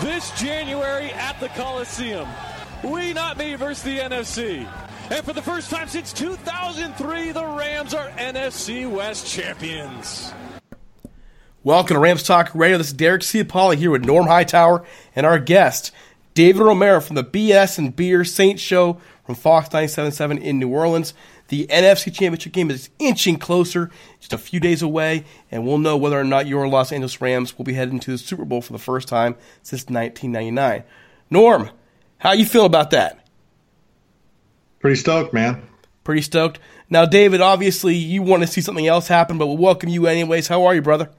this January at the Coliseum. We not me versus the NFC. And for the first time since 2003, the Rams are NFC West champions. Welcome to Rams Talk Radio. This is Derek Ciapala here with Norm Hightower and our guest, David Romero from the BS and Beer Saints Show from Fox 977 in New Orleans. The NFC Championship game is inching closer, just a few days away, and we'll know whether or not your Los Angeles Rams will be heading to the Super Bowl for the first time since 1999. Norm, how you feel about that? Pretty stoked, man. Pretty stoked. Now, David, obviously you want to see something else happen, but we'll welcome you anyways. How are you, brother?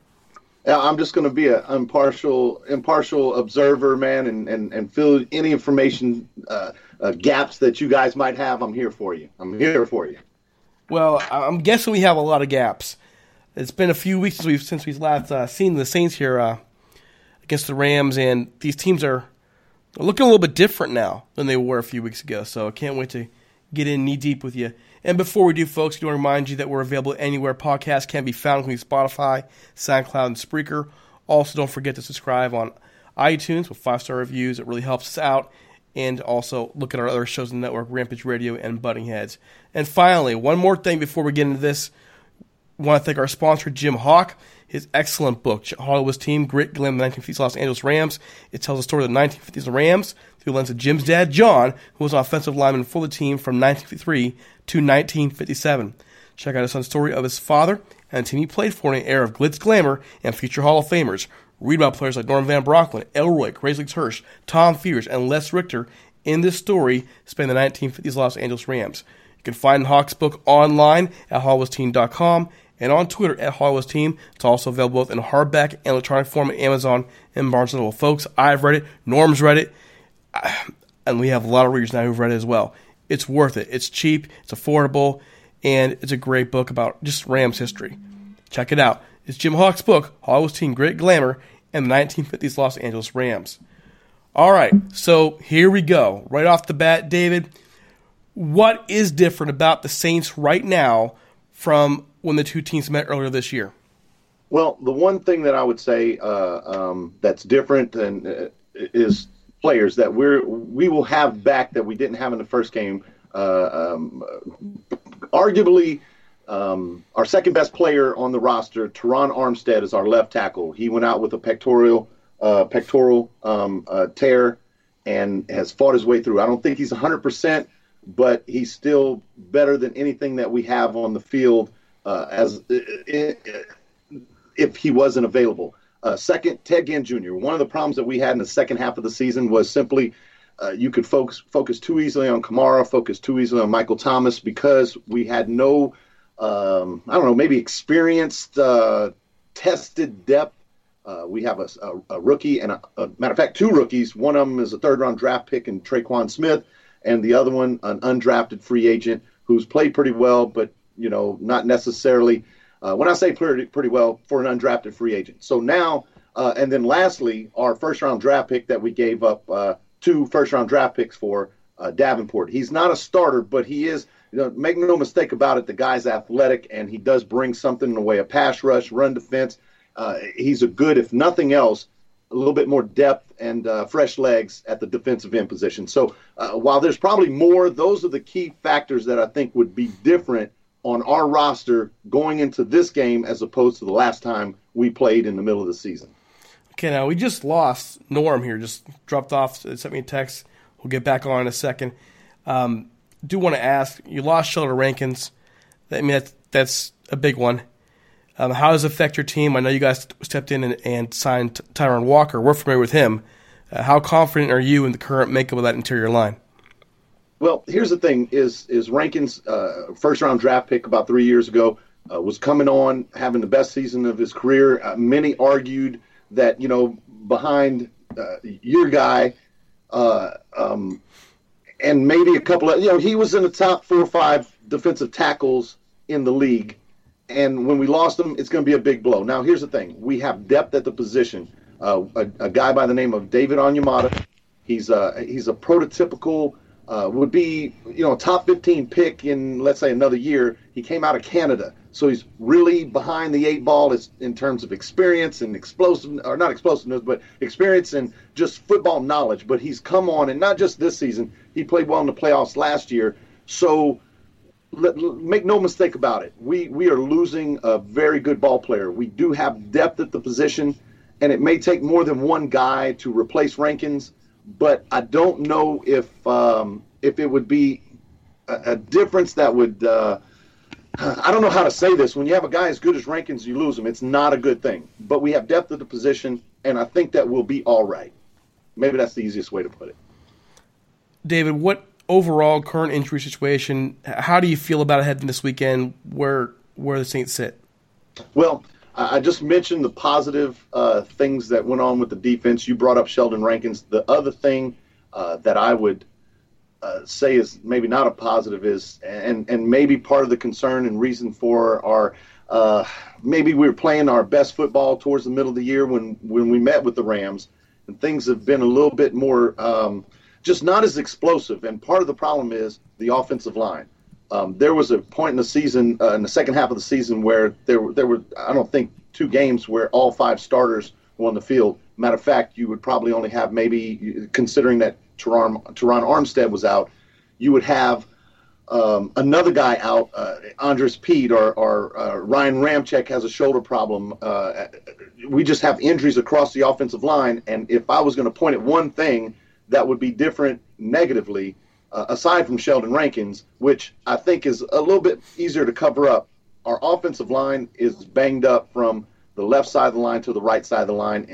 Yeah, I'm just going to be an impartial, impartial observer, man, and and and fill any information. Uh, uh, gaps that you guys might have, I'm here for you. I'm here for you. Well, I'm guessing we have a lot of gaps. It's been a few weeks since we've since we've last uh, seen the Saints here uh, against the Rams, and these teams are looking a little bit different now than they were a few weeks ago. So I can't wait to get in knee deep with you. And before we do, folks, I want to remind you that we're available anywhere podcasts can be found, including Spotify, SoundCloud, and Spreaker. Also, don't forget to subscribe on iTunes with five star reviews. It really helps us out and also look at our other shows on the network, Rampage Radio and Butting Heads. And finally, one more thing before we get into this. I want to thank our sponsor, Jim Hock. His excellent book, Hollywood's Team, Grit, Glam, the 1950s Los Angeles Rams. It tells the story of the 1950s Rams through the lens of Jim's dad, John, who was an offensive lineman for the team from 1953 to 1957. Check out his son's story of his father and the team he played for in an era of glitz glamour and future Hall of Famers. Read about players like Norm Van Brocklin, Elroy, Crazy Hirsch, Tom Fears, and Les Richter in this story spanning the 1950s Los Angeles Rams. You can find Hock's book online at hollywoodsteam.com and on Twitter at hollywoodsteam. It's also available both in hardback and electronic form at Amazon and Barnes & Noble. Folks, I've read it. Norm's read it. And we have a lot of readers now who've read it as well. It's worth it. It's cheap. It's affordable. And it's a great book about just Rams history. Check it out. It's Jim Hock's book, Hollywood's Team Grit Glamour and the 1950s Los Angeles Rams. All right, so here we go. Right off the bat, David, what is different about the Saints right now from when the two teams met earlier this year? Well, the one thing that I would say uh, um, that's different uh, is players that we're we will have back that we didn't have in the first game. Uh, um, arguably, um, our second best player on the roster, Terron Armstead, is our left tackle. He went out with a pectoral uh, pectoral um, uh, tear and has fought his way through. I don't think he's 100%, but he's still better than anything that we have on the field uh, as if he wasn't available. Uh, second, Ted Ginn Jr. One of the problems that we had in the second half of the season was simply uh, you could focus focus too easily on Kamara, focus too easily on Michael Thomas because we had no, um, I don't know, maybe experienced, uh, tested depth. Uh, we have a, a, a, rookie and a, a, matter of fact, two rookies. One of them is a third round draft pick in Tre'Quan Smith, and the other one an undrafted free agent who's played pretty well, but you know not necessarily uh, when I say pretty, pretty well, for an undrafted free agent. So now, uh, and then lastly, our first round draft pick that we gave up uh, two first round draft picks for uh, Davenport. He's not a starter, but he is. You know, make no mistake about it. The guy's athletic, and he does bring something in the way of pass rush, run defense. Uh, he's a good, if nothing else, a little bit more depth and uh, fresh legs at the defensive end position. So while there's probably more, those are the key factors that I think would be different on our roster going into this game as opposed to the last time we played in the middle of the season. Okay, now we just lost Norm here, just dropped off, sent me a text. We'll get back on in a second. Um, do want to ask, you lost Sheldon Rankins. I mean, that's, that's a big one. Um, how does it affect your team? I know you guys stepped in and, and signed Tyrunn Walker. We're familiar with him. Uh, how confident are you in the current makeup of that interior line? Well, here's the thing: is is Rankins' uh, first round draft pick about three years ago uh, was coming on, having the best season of his career. Uh, many argued that you know behind uh, your guy, uh, um, and maybe a couple of you know he was in the top four or five defensive tackles in the league. And when we lost him, it's going to be a big blow. Now, here's the thing: we have depth at the position. Uh, a, a, guy by the name of David Onyemata. He's a he's a prototypical uh, would be, you know, top 15 pick in, let's say, another year. He came out of Canada, so he's really behind the eight ball in terms of experience and explosive, or not explosiveness, but experience and just football knowledge. But he's come on, and not just this season. He played well in the playoffs last year. So let, make no mistake about it. We we are losing a very good ball player. We do have depth at the position, and it may take more than one guy to replace Rankins but I don't know if um, if it would be a, a difference that would. Uh, I don't know how to say this. When you have a guy as good as Rankins, you lose him. It's not a good thing. But we have depth at the position, and I think that will be all right. Maybe that's the easiest way to put it. David, what overall current injury situation? How do you feel about it heading this weekend? Where where the Saints sit? Well, I just mentioned the positive uh, things that went on with the defense. You brought up Sheldon Rankins. The other thing uh, that I would uh, say is maybe not a positive is, and and maybe part of the concern and reason for our uh, maybe we were playing our best football towards the middle of the year when when we met with the Rams, and things have been a little bit more um, just not as explosive. And part of the problem is the offensive line. Um, there was a point in the season, uh, in the second half of the season, where there there were I don't think two games where all five starters were on the field. Matter of fact, you would probably only have maybe, considering that Terron, Terron Armstead was out, you would have um, another guy out, uh, Andrus Peat or, or uh, Ryan Ramczyk has a shoulder problem. Uh, we just have injuries across the offensive line, and if I was going to point at one thing that would be different negatively uh, aside from Sheldon Rankins, which I think is a little bit easier to cover up. Our offensive line is banged up from the left side of the line to the right side of the line.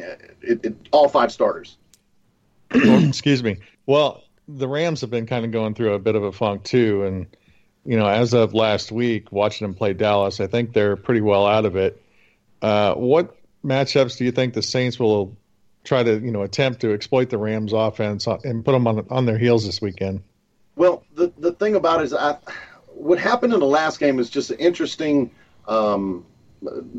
It, it, all five starters. Excuse me. Well, the Rams have been kind of going through a bit of a funk too, and you know, as of last week, watching them play Dallas, I think they're pretty well out of it. Uh, what matchups do you think the Saints will try to, you know, attempt to exploit the Rams' offense and put them on on their heels this weekend? Well, the the thing about it is, I, what happened in the last game is just an interesting, um,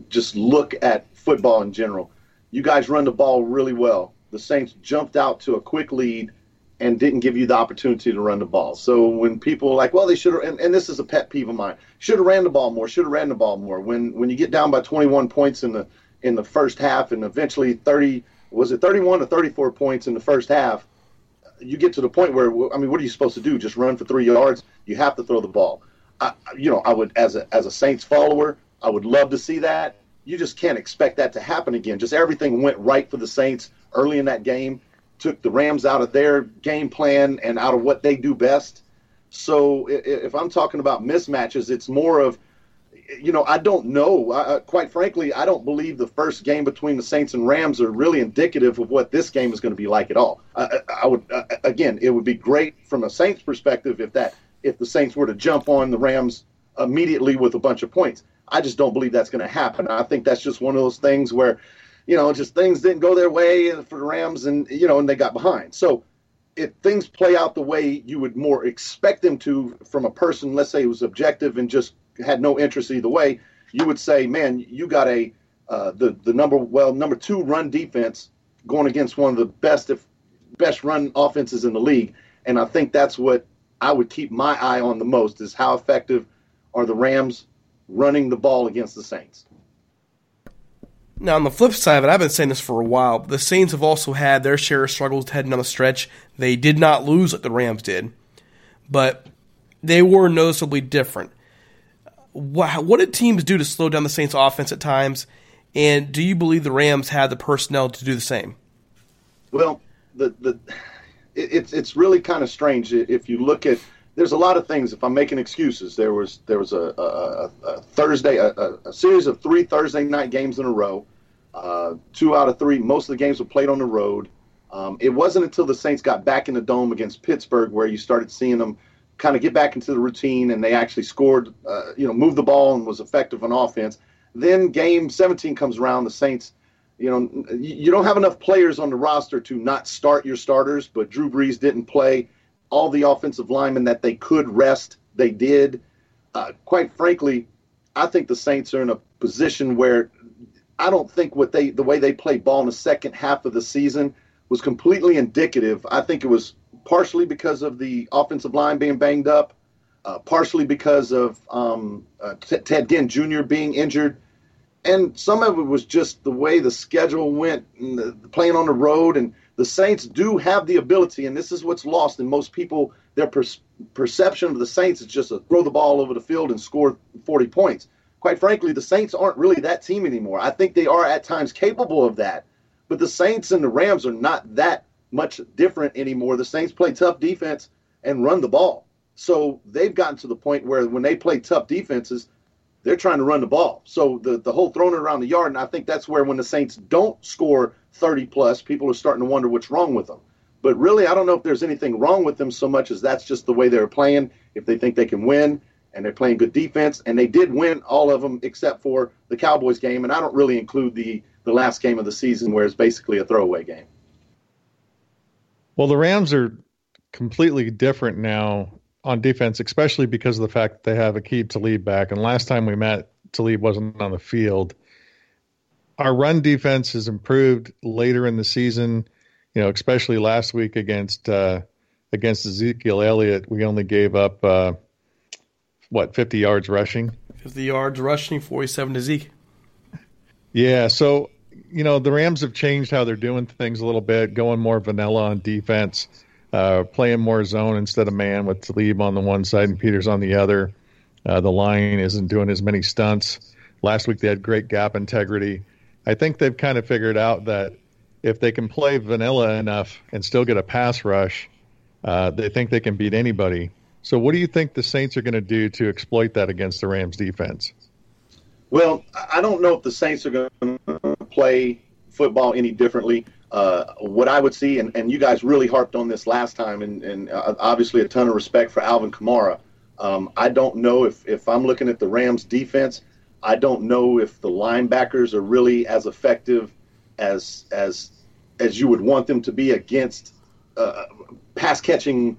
just look at football in general. You guys run the ball really well. The Saints jumped out to a quick lead and didn't give you the opportunity to run the ball. So when people are like, well, they should have, and, and, this is a pet peeve of mine, should have ran the ball more, should have ran the ball more. When when you get down by 21 points in the in the first half, and eventually 30 was it 31 to 34 points in the first half, you get to the point where I mean, what are you supposed to do? Just run for three yards? You have to throw the ball. I, you know, I would as a as a Saints follower, I would love to see that. You just can't expect that to happen again. Just everything went right for the Saints early in that game took the Rams out of their game plan and out of what they do best. So if I'm talking about mismatches, it's more of, you know, I don't know. I, quite frankly, I don't believe the first game between the Saints and Rams are really indicative of what this game is going to be like at all. I, I would, again, it would be great from a Saints perspective if that if the Saints were to jump on the Rams immediately with a bunch of points. I just don't believe that's going to happen. I think that's just one of those things where you know, just things didn't go their way for the Rams, and you know, and they got behind. So if things play out the way you would more expect them to from a person, let's say, who's objective and just had no interest either way, you would say, man, you got a uh, the the number well number two run defense going against one of the best if best run offenses in the league, and I think that's what I would keep my eye on the most is how effective are the Rams running the ball against the Saints. Now, on the flip side of it, I've been saying this for a while. The Saints have also had their share of struggles heading on the stretch. They did not lose like the Rams did, but they were noticeably different. What, what did teams do to slow down the Saints' offense at times? And do you believe the Rams had the personnel to do the same? Well, the the it's it's really kind of strange if you look at. There's a lot of things. If I'm making excuses, there was there was a, a, a Thursday a, a, series of three Thursday night games in a row uh, two out of three, most of the games were played on the road. Um, it wasn't until the Saints got back in the dome against Pittsburgh where you started seeing them kind of get back into the routine and they actually scored, uh, you know, moved the ball and was effective on offense. Then game 17 comes around, the Saints, you know, you don't have enough players on the roster to not start your starters, but Drew Brees didn't play. All the offensive linemen that they could rest, they did. Uh, quite frankly, I think the Saints are in a position where I don't think what they the way they played ball in the second half of the season was completely indicative. I think it was partially because of the offensive line being banged up, uh, partially because of um, uh, Ted Ginn Jr. being injured, and some of it was just the way the schedule went, and the, playing on the road. And the Saints do have the ability, and this is what's lost in most people. Their per- perception of the Saints is just to throw the ball over the field and score 40 points quite frankly, the Saints aren't really that team anymore. I think they are at times capable of that, but the Saints and the Rams are not that much different anymore. The Saints play tough defense and run the ball. So they've gotten to the point where when they play tough defenses, they're trying to run the ball. So the, the whole throwing it around the yard, and I think that's where when the Saints don't score 30 plus, people are starting to wonder what's wrong with them. But really, I don't know if there's anything wrong with them so much as that's just the way they're playing. If they think they can win, and they're playing good defense. And they did win all of them except for the Cowboys game. And I don't really include the the last game of the season, where it's basically a throwaway game. Well, the Rams are completely different now on defense, especially because of the fact that they have Aqib Talib back. And last time we met, Talib wasn't on the field. Our run defense has improved later in the season. You know, especially last week against uh, against Ezekiel Elliott, we only gave up. Uh, what, 50 yards rushing? 50 yards rushing, 47 to Zeke. Yeah, so, you know, the Rams have changed how they're doing things a little bit, going more vanilla on defense, uh, playing more zone instead of man with Talib on the one side and Peters on the other. Uh, the line isn't doing as many stunts. Last week they had great gap integrity. I think they've kind of figured out that if they can play vanilla enough and still get a pass rush, uh, they think they can beat anybody. So, what do you think the Saints are going to do to exploit that against the Rams defense? Well, I don't know if the Saints are going to play football any differently. Uh, what I would see, and, and you guys really harped on this last time, and, and uh, obviously a ton of respect for Alvin Kamara. Um, I don't know if, if I'm looking at the Rams defense, I don't know if the linebackers are really as effective as as as you would want them to be against uh, pass catching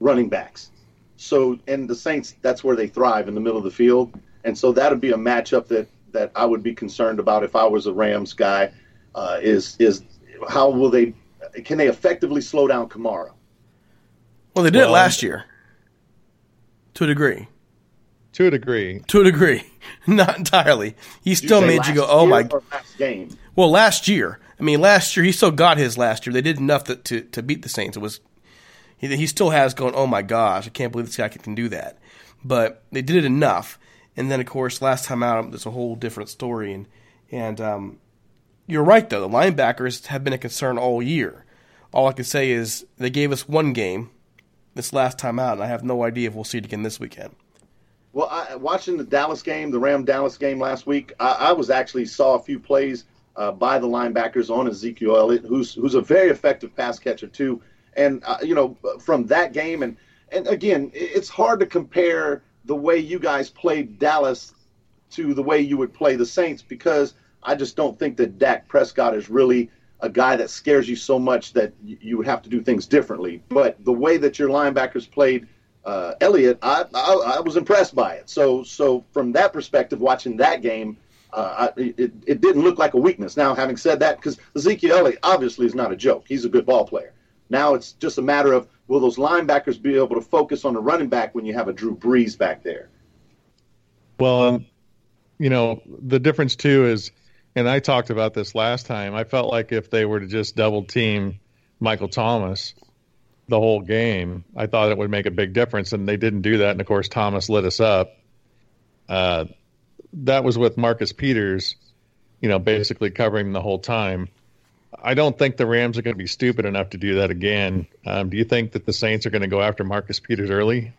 running backs. So, and the Saints, that's where they thrive in the middle of the field, and so that would be a matchup that that I would be concerned about if I was a Rams guy. Uh, is is how will they can they effectively slow down Kamara? Well, they did well, it last year to a degree. To a degree. To a degree. Not entirely. He still you made you go, oh my. last game? Well, last year. I mean, last year, he still got his last year. They did enough to, to, to beat the Saints. It was. He, he still has going, oh my gosh, I can't believe this guy can do that. But they did it enough. And then, of course, last time out, there's a whole different story. And, and um, you're right, though. The linebackers have been a concern all year. All I can say is they gave us one game this last time out, and I have no idea if we'll see it again this weekend. Well, I, watching the Dallas game, the Ram Dallas game last week, I, I was actually saw a few plays uh, by the linebackers on Ezekiel Elliott, who's who's a very effective pass catcher too. And uh, you know, from that game, and and again, it's hard to compare the way you guys played Dallas to the way you would play the Saints because I just don't think that Dak Prescott is really a guy that scares you so much that you would have to do things differently. But the way that your linebackers played uh, Elliott, I, I, I was impressed by it. So so from that perspective, watching that game, uh, I, it, it didn't look like a weakness. Now, having said that, because Ezekiel Elliott obviously is not a joke. He's a good ball player. Now it's just a matter of will those linebackers be able to focus on the running back when you have a Drew Brees back there? Well, um, you know, the difference too is, and I talked about this last time. I felt like if they were to just double team Michael Thomas the whole game, I thought it would make a big difference, and they didn't do that. And of course, Thomas lit us up. Uh, that was with Marcus Peters, you know, basically covering the whole time. I don't think the Rams are going to be stupid enough to do that again. Um, do you think that the Saints are going to go after Marcus Peters early?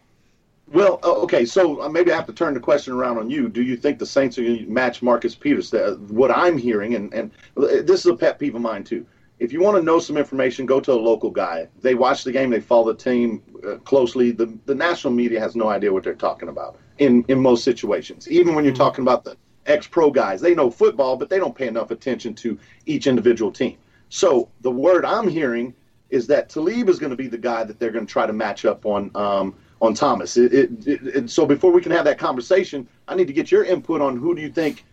Well, uh, okay, so uh, maybe I have to turn the question around on you. Do you think the Saints are going to match Marcus Peters? What I'm hearing, and, and this is a pet peeve of mine too. If you want to know some information, go to a local guy. They watch the game, they follow the team uh, closely. The, the national media has no idea what they're talking about in, in most situations. Even when you're mm-hmm. talking about the ex pro guys, they know football, but they don't pay enough attention to each individual team. So the word I'm hearing is that Talib is going to be the guy that they're going to try to match up on um, on Thomas. It, it, it, so before we can have that conversation, I need to get your input on who do you think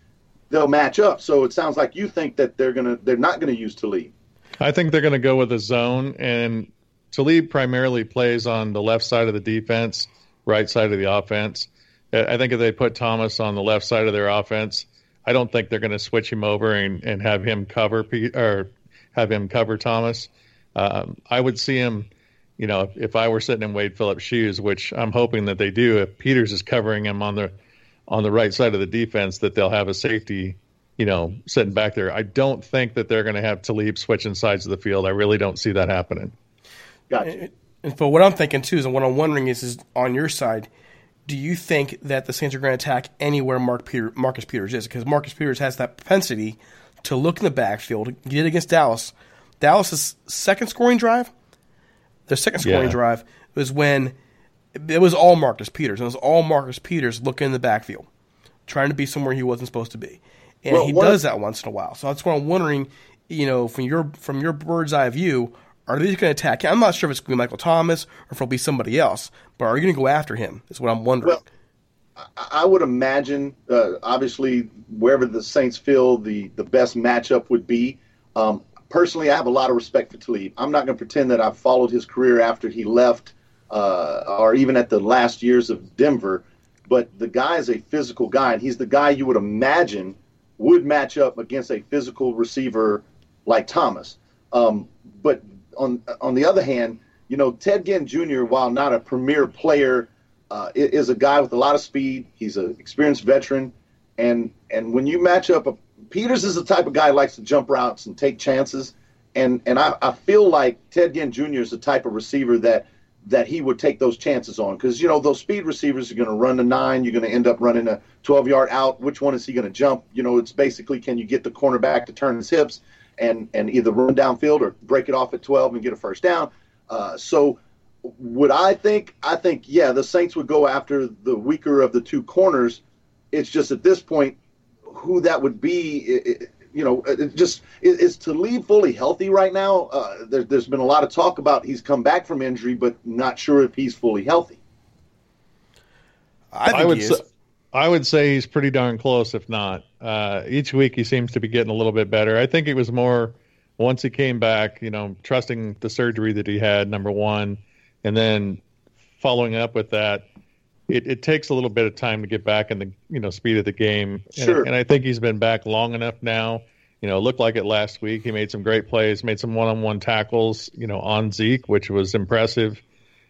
they'll match up. So it sounds like you think that they're gonna they're not going to use Talib. I think they're going to go with a zone, and Talib primarily plays on the left side of the defense, right side of the offense. I think if they put Thomas on the left side of their offense, I don't think they're going to switch him over and, and have him cover or have him cover Thomas. Um, I would see him, you know, if, if I were sitting in Wade Phillips' shoes, which I'm hoping that they do. If Peters is covering him on the on the right side of the defense, that they'll have a safety, you know, sitting back there. I don't think that they're going to have Talib switching sides of the field. I really don't see that happening. Gotcha. And for what I'm thinking too is, and what I'm wondering is, is on your side, do you think that the Saints are going to attack anywhere Mark Peter, Marcus Peters is? Because Marcus Peters has that propensity to look in the backfield. He did against Dallas. Dallas's second scoring drive, their second scoring yeah. drive was when it was all Marcus Peters. It was all Marcus Peters looking in the backfield, trying to be somewhere he wasn't supposed to be, and well, he does that once in a while. So that's what I'm wondering. You know, from your from your bird's eye view, are they going to attack him? I'm not sure if it's going to be Michael Thomas or if it'll be somebody else, but are you going to go after him? Is what I'm wondering. Well, I would imagine, uh, obviously, wherever the Saints feel the, the best matchup would be. Um, personally, I have a lot of respect for Talib. I'm not going to pretend that I've followed his career after he left uh, or even at the last years of Denver, but the guy is a physical guy, and he's the guy you would imagine would match up against a physical receiver like Thomas. Um, but on on the other hand, you know, Ted Ginn Jr., while not a premier player, uh, is a guy with a lot of speed. He's an experienced veteran, and and when you match up, a, Peters is the type of guy who likes to jump routes and take chances, and and I, I feel like Ted Ginn Jr. is the type of receiver that that he would take those chances on because you know those speed receivers are going to run the nine. You're going to end up running a 12 yard out. Which one is he going to jump? You know, it's basically can you get the cornerback to turn his hips and and either run downfield or break it off at 12 and get a first down. Uh, so would I think? I think yeah, the Saints would go after the weaker of the two corners. It's just at this point, who that would be. It, it, you know, it just is Talib fully healthy right now. Uh, there, there's been a lot of talk about he's come back from injury, but not sure if he's fully healthy. I, I would say, I would say he's pretty darn close, if not. Uh, each week he seems to be getting a little bit better. I think it was more once he came back, you know, trusting the surgery that he had, number one, and then following up with that, it, it takes a little bit of time to get back in the you know speed of the game. Sure. And, and I think he's been back long enough now. You know, it looked like it last week. He made some great plays, made some one-on-one tackles, you know, on Zeke, which was impressive.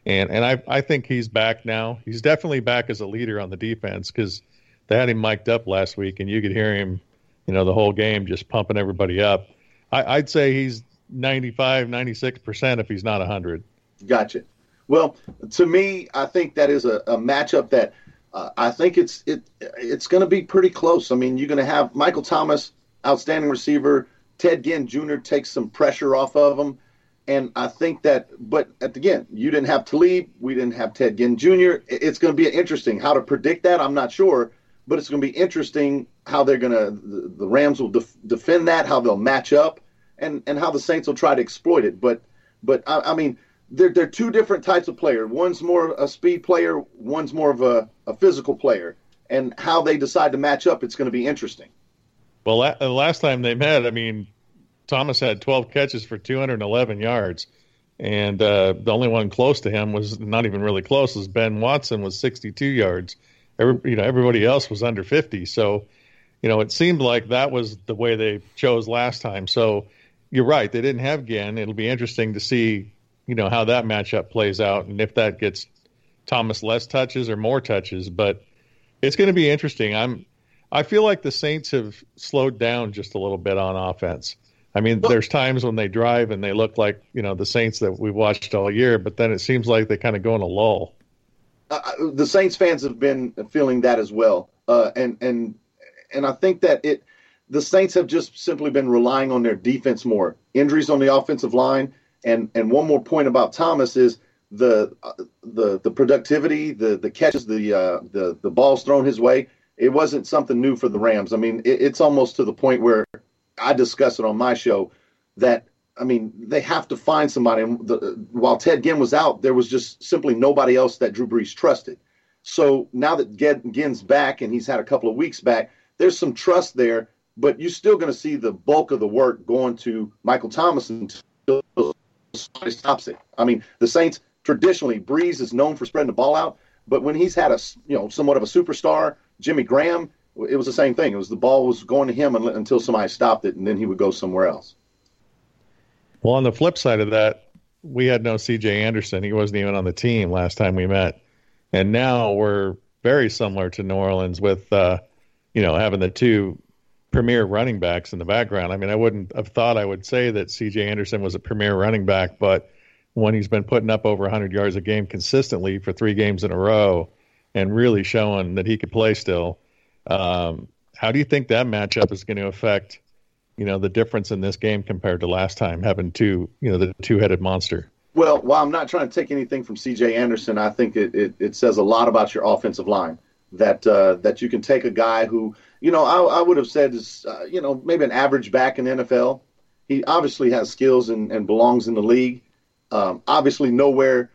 And and I I think he's back now. He's definitely back as a leader on the defense because they had him mic'd up last week, and you could hear him, you know, the whole game just pumping everybody up. I, I'd say he's 95, 96 percent if he's not 100. Gotcha. Well, to me, I think that is a, a matchup that uh, I think it's it it's going to be pretty close. I mean, you're going to have Michael Thomas, outstanding receiver. Ted Ginn Jr. takes some pressure off of him, and I think that. But again, you didn't have Talib, we didn't have Ted Ginn Jr. It's going to be interesting how to predict that. I'm not sure, but it's going to be interesting how they're going to the, Rams will def, defend that, how they'll match up, and and how the Saints will try to exploit it. But but I, I mean they're, they're two different types of player. One's more a speed player, one's more of a, a physical player. And how they decide to match up, it's going to be interesting. Well, la- last time they met, I mean, Thomas had 12 catches for 211 yards. And uh, the only one close to him was not even really close, was Ben Watson was 62 yards. Every, you know, everybody else was under 50. So, you know, it seemed like that was the way they chose last time. So you're right. They didn't have Ginn. It'll be interesting to see you know how that matchup plays out and if that gets Thomas less touches or more touches. But it's going to be interesting. I'm I feel like the Saints have slowed down just a little bit on offense. I mean, there's times when they drive and they look like you know the Saints that we've watched all year, but then it seems like they kind of go in a lull. Uh, the Saints fans have been feeling that as well, uh, and and and I think that it the Saints have just simply been relying on their defense more. Injuries on the offensive line and and one more point about Thomas is the uh, the the productivity, the the catches, the uh, the the balls thrown his way. It wasn't something new for the Rams. I mean, it, it's almost to the point where I discuss it on my show that I mean they have to find somebody. The, while Ted Ginn was out, there was just simply nobody else that Drew Brees trusted. So now that Ginn's back and he's had a couple of weeks back, there's some trust there. But you're still going to see the bulk of the work going to Michael Thomas until somebody stops it. I mean, the Saints traditionally, Brees is known for spreading the ball out, but when he's had a you know somewhat of a superstar, Jimmy Graham, it was the same thing. It was the ball was going to him until somebody stopped it, and then he would go somewhere else. Well, on the flip side of that, we had no C.J. Anderson. He wasn't even on the team last time we met, and now we're very similar to New Orleans with, uh, you know, having the two premier running backs in the background. I mean, I wouldn't have thought I would say that C.J. Anderson was a premier running back, but when he's been putting up over 100 yards a game consistently for three games in a row and really showing that he could play still, um, how do you think that matchup is going to affect, you know, the difference in this game compared to last time having two, you know, the two-headed monster? Well, while I'm not trying to take anything from C.J. Anderson, I think it, it, it says a lot about your offensive line that uh, that you can take a guy who you know, I, I would have said is, uh, you know, maybe an average back in NFL. He obviously has skills and, and belongs in the league. Um, obviously, nowhere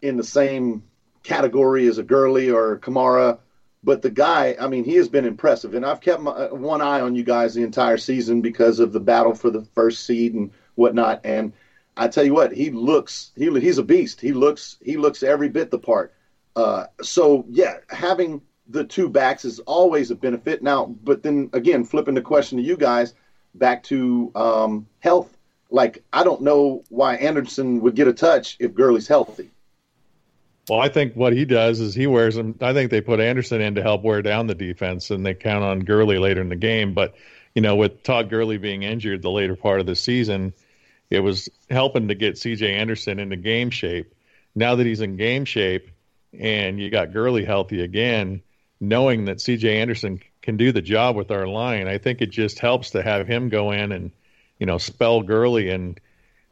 in the same category as a Gurley or Kamara, but the guy, I mean, he has been impressive. And I've kept my, uh, one eye on you guys the entire season because of the battle for the first seed and whatnot. And I tell you what, he looks, he, he's a beast. He looks, he looks every bit the part. Uh, so yeah, having the two backs is always a benefit. Now, but then again, flipping the question to you guys back to um, health. Like, I don't know why Anderson would get a touch if Gurley's healthy. Well, I think what he does is he wears them. I think they put Anderson in to help wear down the defense, and they count on Gurley later in the game. But you know, with Todd Gurley being injured the later part of the season, it was helping to get C.J. Anderson into game shape. Now that he's in game shape, and you got Gurley healthy again, knowing that CJ Anderson can do the job with our line, I think it just helps to have him go in and, you know, spell Gurley and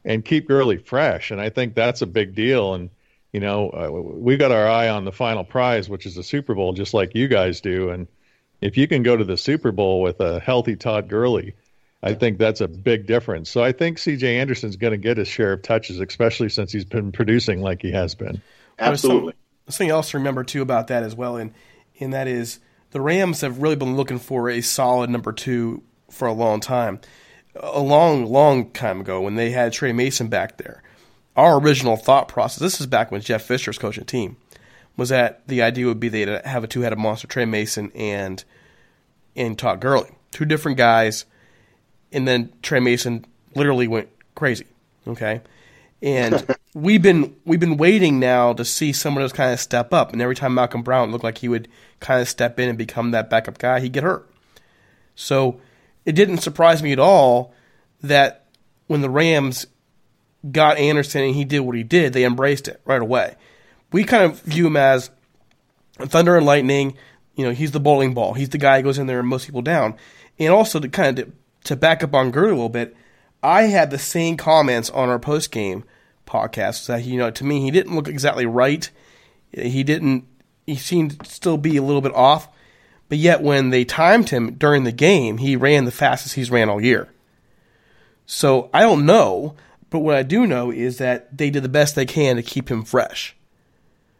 and keep Gurley fresh. And I think that's a big deal. And, you know, uh, we got our eye on the final prize, which is the Super Bowl, just like you guys do. And if you can go to the Super Bowl with a healthy Todd Gurley, I think that's a big difference. So I think C.J. Anderson's going to get his share of touches, especially since he's been producing like he has been. Absolutely. Something else to remember too about that as well, and and that is the Rams have really been looking for a solid number two for a long time. A long, long time ago when they had Tre Mason back there our original thought process, this is back when Jeff Fisher's coaching team, was that the idea would be they'd have a two headed monster, Tre Mason and and Todd Gurley. Two different guys, and then Tre Mason literally went crazy. Okay. And we've been we've been waiting now to see someone else kind of step up. And every time Malcolm Brown looked like he would kind of step in and become that backup guy, he'd get hurt. So it didn't surprise me at all that when the Rams got Anderson and he did what he did, they embraced it right away. We kind of view him as thunder and lightning. You know, he's the bowling ball. He's the guy who goes in there and most people down. And also to kind of to back up on Gurley a little bit, I had the same comments on our post game podcast that you know to me he didn't look exactly right. He didn't. He seemed to still be a little bit off. But yet, when they timed him during the game, he ran the fastest he's ran all year. So I don't know. But what I do know is that they did the best they can to keep him fresh.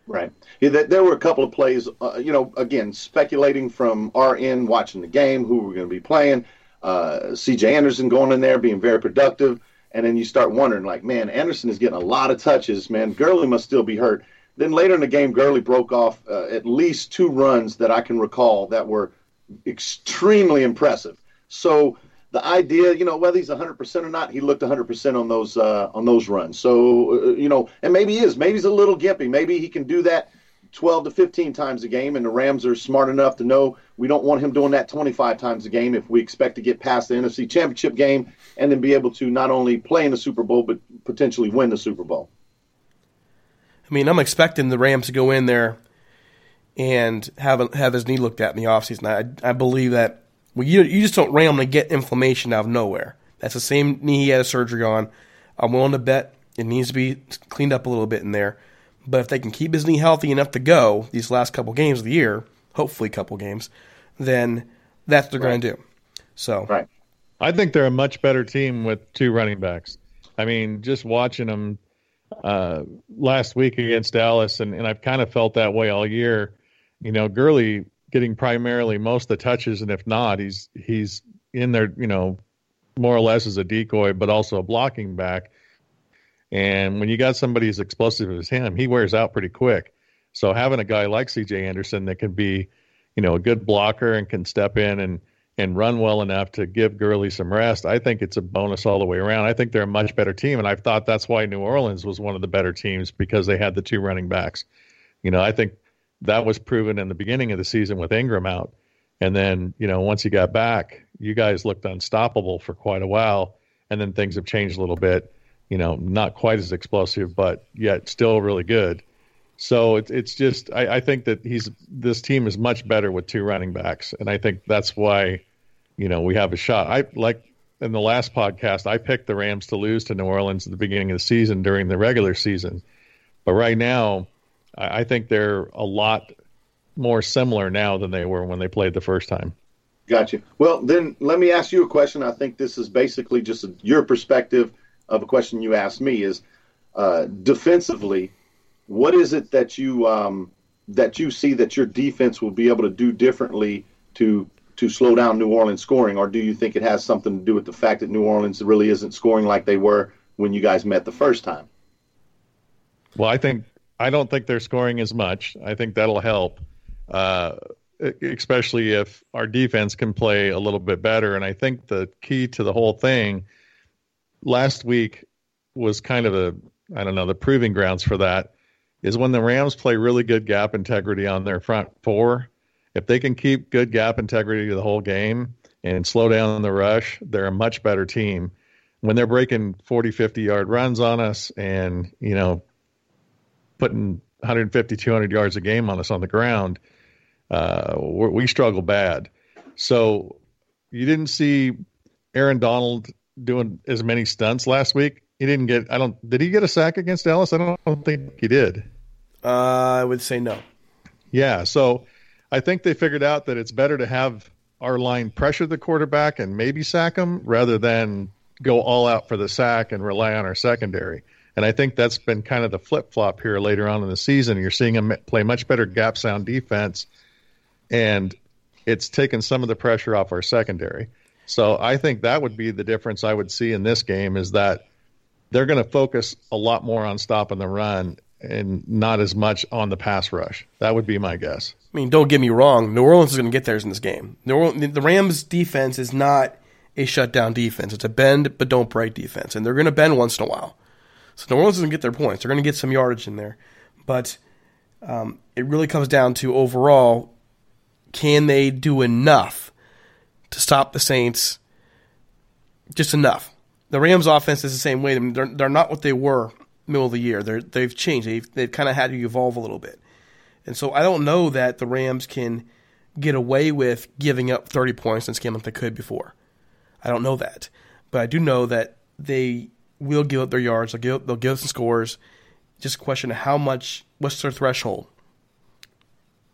Right. Yeah, there were a couple of plays, uh, you know, again, speculating from end, watching the game, who we're going to be playing. Uh, CJ Anderson going in there, being very productive. And then you start wondering, like, man, Anderson is getting a lot of touches, man. Gurley must still be hurt. Then later in the game, Gurley broke off uh, at least two runs that I can recall that were extremely impressive. So the idea, you know, whether he's 100% or not, he looked 100% on those uh, on those runs. So, uh, you know, and maybe he is. Maybe he's a little gimpy. Maybe he can do that 12 to 15 times a game, and the Rams are smart enough to know we don't want him doing that 25 times a game if we expect to get past the NFC Championship game and then be able to not only play in the Super Bowl but potentially win the Super Bowl. I mean, I'm expecting the Rams to go in there and have have his knee looked at in the offseason. I I believe that well, you you just don't randomly get inflammation out of nowhere. That's the same knee he had a surgery on. I'm willing to bet it needs to be cleaned up a little bit in there. But if they can keep his knee healthy enough to go these last couple games of the year, hopefully a couple games, then that's what they're right. going to do. So, right. I think they're a much better team with two running backs. I mean, just watching them uh, last week against Dallas, and, and I've kind of felt that way all year. You know, Gurley getting primarily most of the touches, and if not, he's he's in there, you know, more or less as a decoy, but also a blocking back. And when you got somebody as explosive as him, he wears out pretty quick. So having a guy like C.J. Anderson that can be, you know, a good blocker and can step in and and run well enough to give Gurley some rest, I think it's a bonus all the way around. I think they're a much better team, and I've thought that's why New Orleans was one of the better teams because they had the two running backs. You know, I think that was proven in the beginning of the season with Ingram out. And then, you know, once he got back, you guys looked unstoppable for quite a while. And then things have changed a little bit, you know, not quite as explosive, but yet still really good. So it's it's just I, I think that he's this team is much better with two running backs, and I think that's why, you know, we have a shot. I like in the last podcast I picked the Rams to lose to New Orleans at the beginning of the season during the regular season, but right now I, I think they're a lot more similar now than they were when they played the first time. Gotcha. Well, then let me ask you a question. I think this is basically just a, your perspective of a question you asked me. Is uh, defensively, what is it that you um, that you see that your defense will be able to do differently to to slow down New Orleans scoring, or do you think it has something to do with the fact that New Orleans really isn't scoring like they were when you guys met the first time? Well, I think I don't think they're scoring as much. I think that'll help, uh, especially if our defense can play a little bit better. And I think the key to the whole thing last week was kind of a, I don't know, the proving grounds for that is when the Rams play really good gap integrity on their front four. If they can keep good gap integrity the whole game and slow down the rush, they're a much better team. When they're breaking 40, 50 yard runs on us and, you know, putting 150, 200 yards a game on us on the ground, uh, we struggle bad. So you didn't see Aaron Donald doing as many stunts last week. He didn't get. I don't. Did he get a sack against Dallas? I don't, I don't think he did. Uh, I would say no. Yeah, so I think they figured out that it's better to have our line pressure the quarterback and maybe sack him rather than go all out for the sack and rely on our secondary. And I think that's been kind of the flip flop here later on in the season. You're seeing them play much better gap sound defense, and it's taken some of the pressure off our secondary. So I think that would be the difference I would see in this game is that they're going to focus a lot more on stopping the run and not as much on the pass rush. That would be my guess. I mean, don't get me wrong. New Orleans is going to get theirs in this game. the Rams' defense is not a shutdown defense. It's a bend but don't break defense, and they're going to bend once in a while. So New Orleans doesn't get their points. They're going to get some yardage in there, but um, it really comes down to overall, can they do enough to stop the Saints? Just enough. The Rams' offense is the same way. They're, they're not what they were middle of the year. They're, they've changed. They've, they've kind of had to evolve a little bit. And so I don't know that the Rams can get away with giving up 30 points in this game like they could before. I don't know that. But I do know that they will give up their yards. They'll give, they'll give us some scores. Just a question of how much, what's their threshold?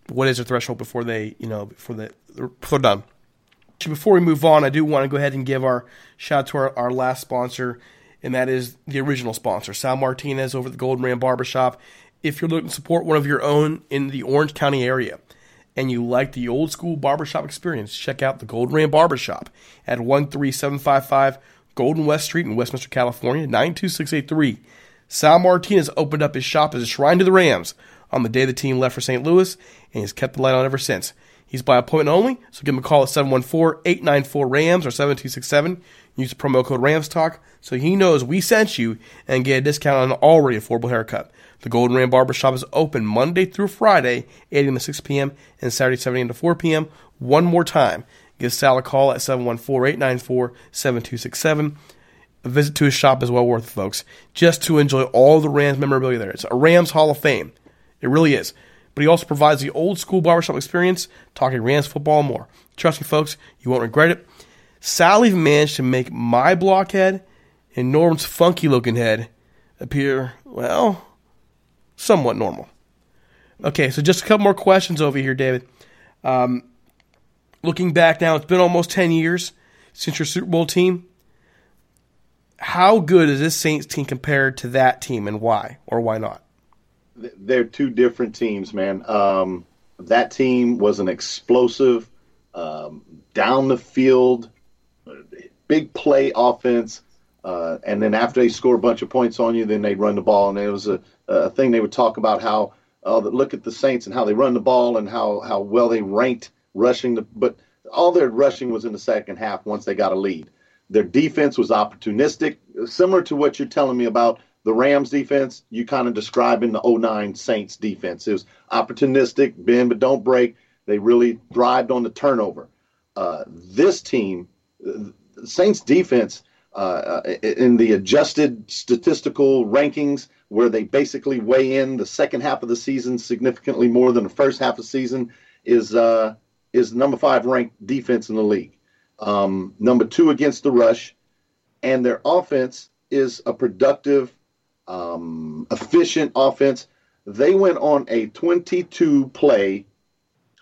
What is their threshold before they, you know, before, they, before they're done? Before we move on, I do want to go ahead and give our shout out to our, our last sponsor, and that is the original sponsor, Sal Martinez over at the Golden Ram Barbershop. If you're looking to support one of your own in the Orange County area and you like the old school barbershop experience, check out the Golden Ram Barbershop at 13755 Golden West Street in Westminster, California, 92683. Sal Martinez opened up his shop as a shrine to the Rams on the day the team left for St. Louis, and he's kept the light on ever since. He's by appointment only, so give him a call at 714-894-RAMS or 7267. Use the promo code RAMSTALK so he knows we sent you and get a discount on an already affordable haircut. The Golden Ram Barbershop is open Monday through Friday, 8 a.m. to 6 p.m. and Saturday, 7 a.m. to 4 p.m. One more time. Give Sal a call at 714-894-7267. A visit to his shop is well worth it, folks, just to enjoy all the Rams memorabilia there. It's a Rams Hall of Fame. It really is but he also provides the old school barbershop experience, talking Rams football more. Trust me, folks, you won't regret it. Sal even managed to make my blockhead and Norm's funky looking head appear, well, somewhat normal. Okay, so just a couple more questions over here, David. Um, looking back now, it's been almost 10 years since your Super Bowl team. How good is this Saints team compared to that team and why or why not? they're two different teams, man. Um, that team was an explosive, um, down the field, big play offense. Uh, and then after they score a bunch of points on you, then they run the ball. And it was a, a thing they would talk about how uh, look at the Saints and how they run the ball and how how well they ranked rushing. The, but all their rushing was in the second half once they got a lead. Their defense was opportunistic, similar to what you're telling me about the Rams defense, you kind of describe in the 09 Saints defense. It was opportunistic, bend but don't break. They really thrived on the turnover. Uh, this team, Saints defense, uh, in the adjusted statistical rankings, where they basically weigh in the second half of the season significantly more than the first half of the season, is uh, is number five ranked defense in the league. Um, number two against the rush, and their offense is a productive um, efficient offense. They went on a 22 play,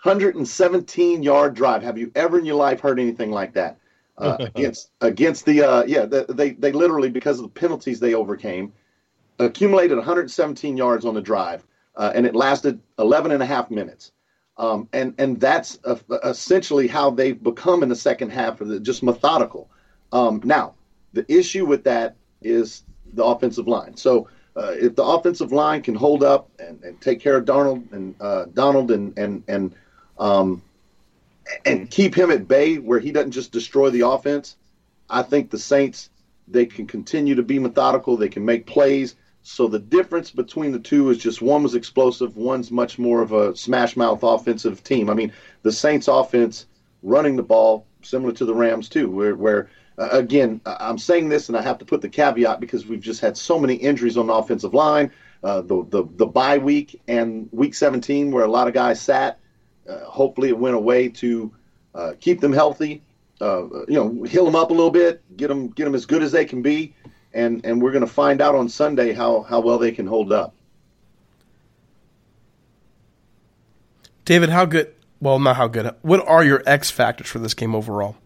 117 yard drive. Have you ever in your life heard anything like that? Uh, against against the uh, yeah the, they they literally because of the penalties they overcame accumulated 117 yards on the drive uh, and it lasted 11 and a half minutes um, and and that's essentially how they've become in the second half of the just methodical um, now the issue with that is the offensive line. So uh, if the offensive line can hold up and, and take care of Donald and uh, Donald and and and um, and keep him at bay where he doesn't just destroy the offense, I think the Saints they can continue to be methodical. They can make plays. So the difference between the two is just one was explosive, one's much more of a smash mouth offensive team. I mean, the Saints offense running the ball similar to the Rams too, where where uh, again, I'm saying this, and I have to put the caveat because we've just had so many injuries on the offensive line. Uh, the the the bye week and week 17, where a lot of guys sat. Uh, hopefully, it went away to uh, keep them healthy. Uh, you know, heal them up a little bit, get them get them as good as they can be, and and we're going to find out on Sunday how how well they can hold up. David, how good? Well, not how good. What are your X factors for this game overall?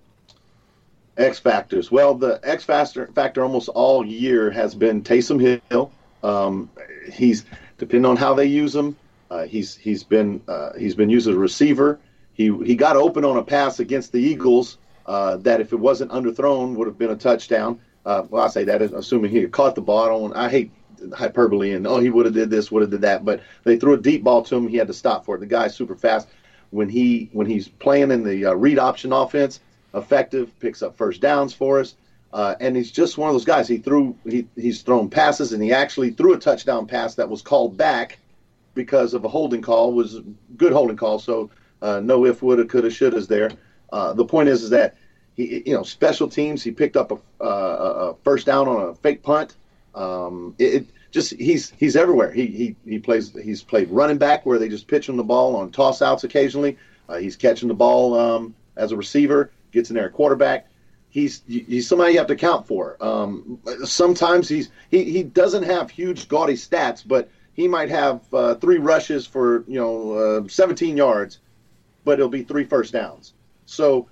X factors. Well, the X factor factor almost all year has been Taysom Hill. Um, he's depending on how they use him. Uh, he's he's been uh, he's been used as a receiver. He he got open on a pass against the Eagles uh, that if it wasn't underthrown would have been a touchdown. Uh, well, I say that assuming he caught the ball. I, I hate hyperbole and oh he would have did this, would have did that, but they threw a deep ball to him. He had to stop for it. The guy's super fast. When he when he's playing in the uh, read option offense, effective, picks up first downs for us. Uh, and he's just one of those guys. He threw he, he's thrown passes, and he actually threw a touchdown pass that was called back because of a holding call. Was a good holding call, so uh, no if, woulda, coulda, shouldas there. Uh, the point is, is that he, you know, special teams. He picked up a, uh, a first down on a fake punt. Um, it, it, just he's he's everywhere. He he he plays. He's played running back where they just pitch him the ball on toss outs occasionally. Uh, he's catching the ball um, as a receiver gets in there at quarterback. He's he's somebody you have to count for. Um, sometimes he's he, he doesn't have huge gaudy stats, but he might have uh, three rushes for you know uh, 17 yards, but it'll be three first downs. So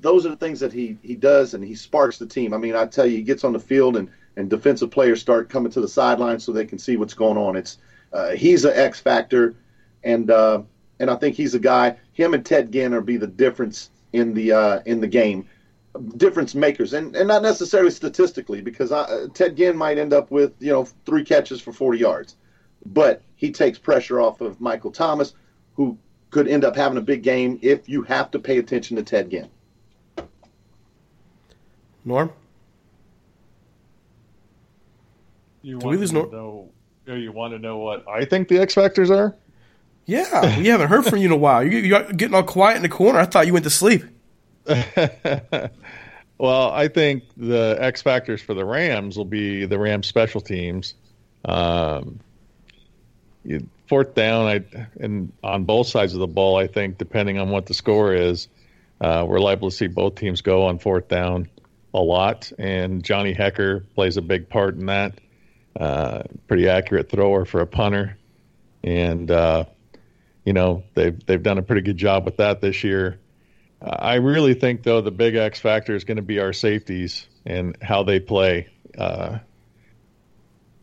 those are the things that he he does, and he sparks the team. I mean, I tell you, he gets on the field and and defensive players start coming to the sideline so they can see what's going on. It's uh, he's an X factor, and uh, and I think he's a guy. Him and Ted Ginn are be the difference in the uh, in the game, difference makers, and and not necessarily statistically because I, uh, Ted Ginn might end up with you know three catches for 40 yards, but he takes pressure off of Michael Thomas, who could end up having a big game if you have to pay attention to Ted Ginn. Norm, you want to Norm? know? You want to know what I think the X factors are? Yeah, we haven't heard from you in a while. You, you're getting all quiet in the corner. I thought you went to sleep. well, I think the X factors for the Rams will be the Rams special teams. Um, you, fourth down, I and on both sides of the ball, I think depending on what the score is, uh, we're liable to see both teams go on fourth down a lot, and Johnny Hekker plays a big part in that. Uh, pretty accurate thrower for a punter, and uh, you know they've they've done a pretty good job with that this year. I really think though the big X factor is going to be our safeties and how they play. Uh,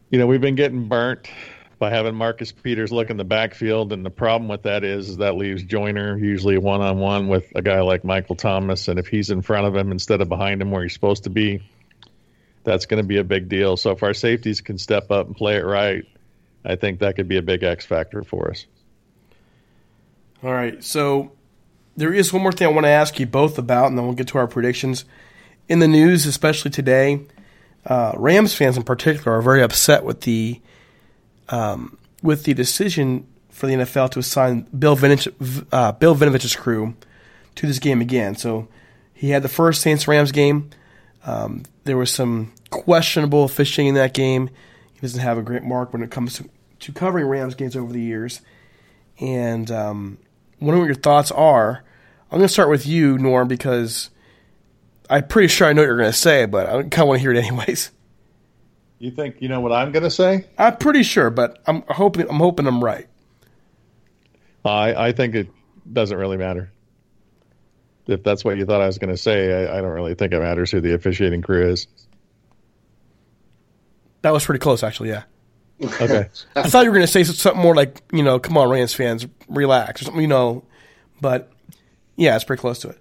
you know we've been getting burnt by having Marcus Peters look in the backfield, and the problem with that is, is that leaves Joyner usually one on one with a guy like Michael Thomas, and if he's in front of him instead of behind him where he's supposed to be, that's going to be a big deal. So if our safeties can step up and play it right, I think that could be a big X factor for us. All right. So there is one more thing I want to ask you both about, and then we'll get to our predictions. In the news, especially today, uh, Rams fans in particular are very upset with the um, with the decision for the NFL to assign Bill Vinovich, uh, Bill Vinovich's crew to this game again. So he had the first Saints Rams game. Um, there was some questionable officiating in that game. He doesn't have a great mark when it comes to, to covering Rams games over the years. And um, wondering what your thoughts are. I'm going to start with you, Norm, because I'm pretty sure I know what you're going to say, but I kind of want to hear it anyways. You think you know what I'm going to say? I'm pretty sure, but I'm hoping I'm hoping I'm right. I I think it doesn't really matter. If that's what you thought I was going to say, I, I don't really think it matters who the officiating crew is. That was pretty close, actually. Yeah. Okay. I thought you were going to say something more like, you know, come on, Rams fans, relax, or something, you know. But yeah, it's pretty close to it.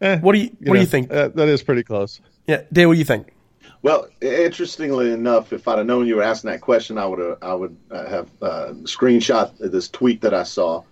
Eh, what do you, you What know, do you think? Uh, that is pretty close. Yeah, Dave, what do you think? Well, interestingly enough, if I'd have known you were asking that question, I would have I would uh, have uh, screenshot this tweet that I saw,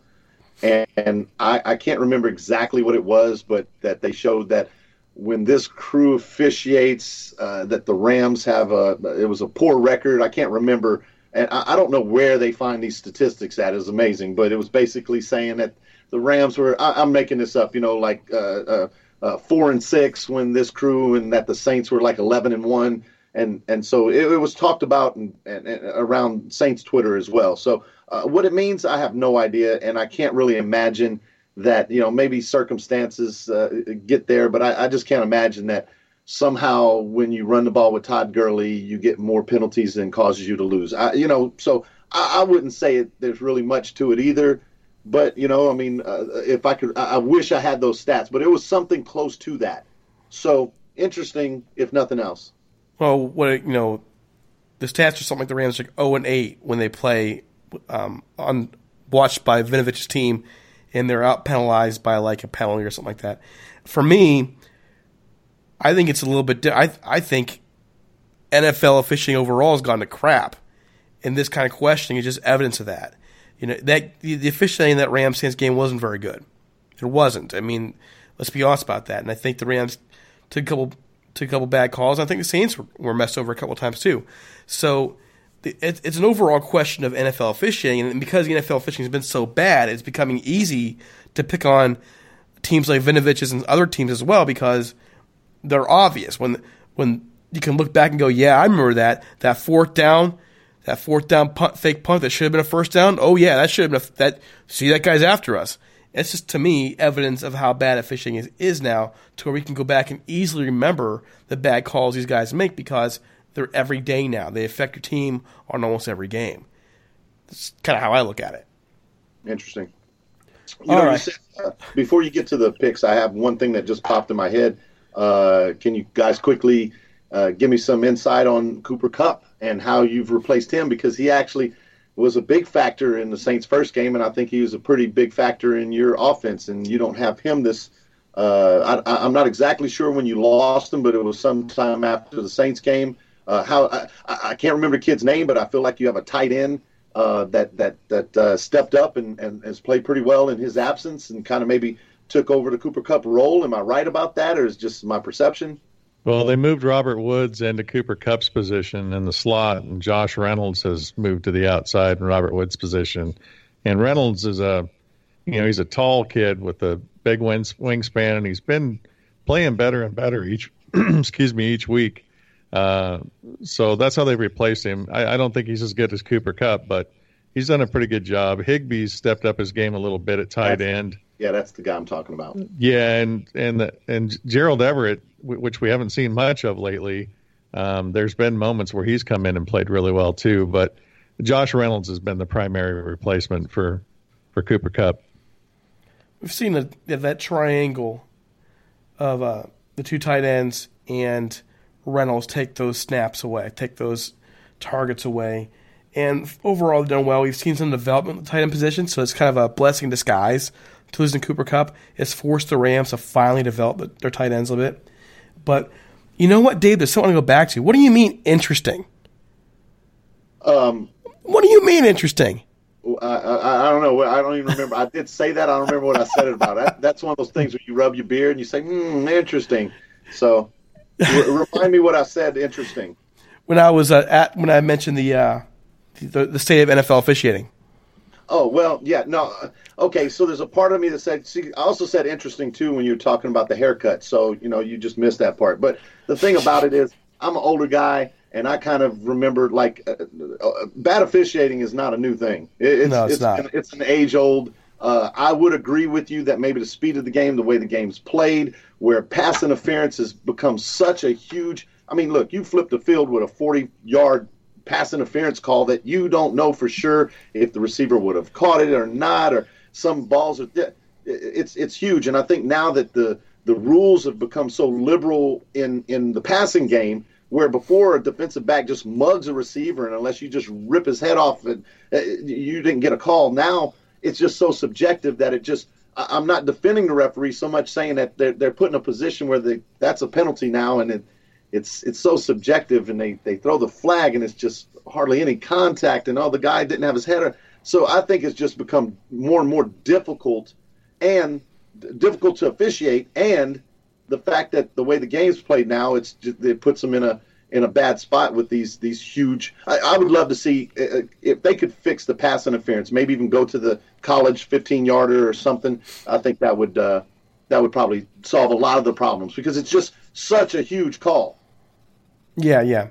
and, and I, I can't remember exactly what it was, but that they showed that when this crew officiates, uh, that the Rams have a it was a poor record. I can't remember, and I, I don't know where they find these statistics at. Is amazing, but it was basically saying that the Rams were. I, am making this up, you know, like uh, uh, four and six when this crew, and that the Saints were like eleven and one, and and so it, it was talked about and, and, and, around Saints Twitter as well. So uh, what it means, I have no idea, and I can't really imagine that you know maybe circumstances uh, get there, but I, I, just can't imagine that somehow when you run the ball with Todd Gurley, you get more penalties than causes you to lose. I, you know, so I, I wouldn't say it, there's really much to it either. But you know, I mean, uh, if I could, I, I wish I had those stats, but it was something close to that. So interesting, if nothing else. Well, what you know, the stats are something like the Rams like zero and eight when they play um, on watched by Vinovich's team, and they're out penalized by like a penalty or something like that. For me, I think it's a little bit. Di- I I think NFL officiating overall has gone to crap, and this kind of questioning is just evidence of that. You know that the, the officiating in that Rams Saints game wasn't very good. It wasn't. I mean, let's be honest about that. And I think the Rams took a couple took a couple bad calls. I think the Saints were, were messed over a couple times too. So it's, it's an overall question of NFL officiating, and because the NFL officiating has been so bad, it's becoming easy to pick on teams like Vinovich's and other teams as well because they're obvious. When when you can look back and go, yeah, I remember that that fourth down, that fourth down punt, fake punt that should have been a first down. Oh yeah, that should have been a, that. See, that guy's after us. It's just to me evidence of how bad officiating is, is now, to where we can go back and easily remember the bad calls these guys make because they're every day now. They affect your team on almost every game. That's kind of how I look at it. Interesting. You know, you said, uh, before you get to the picks, I have one thing that just popped in my head. Uh, can you guys quickly uh, give me some insight on Cooper Kupp and how you've replaced him? Because he actually was a big factor in the Saints' first game, and I think he was a pretty big factor in your offense. And you don't have him this. Uh, I, am not exactly sure when you lost him, but it was sometime after the Saints game. Uh, how I, I, can't remember the kid's name, but I feel like you have a tight end uh, that that that uh, stepped up and, and has played pretty well in his absence, and kind of maybe took over the Cooper Kupp role. Am I right about that, or is just my perception? Well, they moved Robert Woods into Cooper Kupp's position in the slot, and Josh Reynolds has moved to the outside in Robert Woods' position. And Reynolds is a, you know, he's a tall kid with a big wings, wingspan, and he's been playing better and better each, excuse me, each week. Uh, so that's how they replaced him. I, I, don't think he's as good as Cooper Kupp, but he's done a pretty good job. Higbee's stepped up his game a little bit at tight that's, end. Yeah, that's the guy I'm talking about. Yeah, and and the, and Gerald Everett, which we haven't seen much of lately. Um, there's been moments where he's come in and played really well too, but Josh Reynolds has been the primary replacement for for Cooper Kupp. We've seen a, that triangle of uh, the two tight ends and Reynolds take those snaps away, take those targets away. And overall, they've done well. We've seen some development in the tight end position, so it's kind of a blessing in disguise to losing Cooper Kupp. It's forced the Rams to finally develop their tight ends a bit. But you know what, Dave? There's something to go back to. What do you mean interesting? Um, what do you mean interesting? I, I, I, don't know. I don't even remember. I did say that. I don't remember what I said it about. That, that's one of those things where you rub your beard and you say, hmm, interesting. So remind me what I said. Interesting. When I was uh, at when I mentioned the, uh, the the state of NFL officiating. Oh well, yeah, no, uh, okay. So there's a part of me that said. See, I also said interesting too when you were talking about the haircut. So you know, you just missed that part. But the thing about it is, I'm an older guy, and I kind of remember like uh, uh, bad officiating is not a new thing. It, it's, no, it's, it's not. An, it's an age old. Uh, I would agree with you that maybe the speed of the game, the way the game's played, where pass interference has become such a huge. I mean, look, you flipped the field with a 40 yard pass interference call that you don't know for sure if the receiver would have caught it or not, or some balls are. It's it's huge, and I think now that the the rules have become so liberal in in the passing game, where before a defensive back just mugs a receiver, and unless you just rip his head off, and uh, you didn't get a call. Now it's just so subjective that it just I'm not defending the referee so much, saying that they're they're put in a position where they that's a penalty now, and it, it's it's so subjective, and they they throw the flag, and it's just hardly any contact, and oh, the guy didn't have his header. So I think it's just become more and more difficult, and difficult to officiate, and the fact that the way the game's played now, it's it puts them in a in a bad spot with these these huge. I, I would love to see uh, uh, if they could fix the pass interference, maybe even go to the college 15 yarder or something. I think that would uh, that would probably solve a lot of the problems because it's just such a huge call. Yeah, yeah,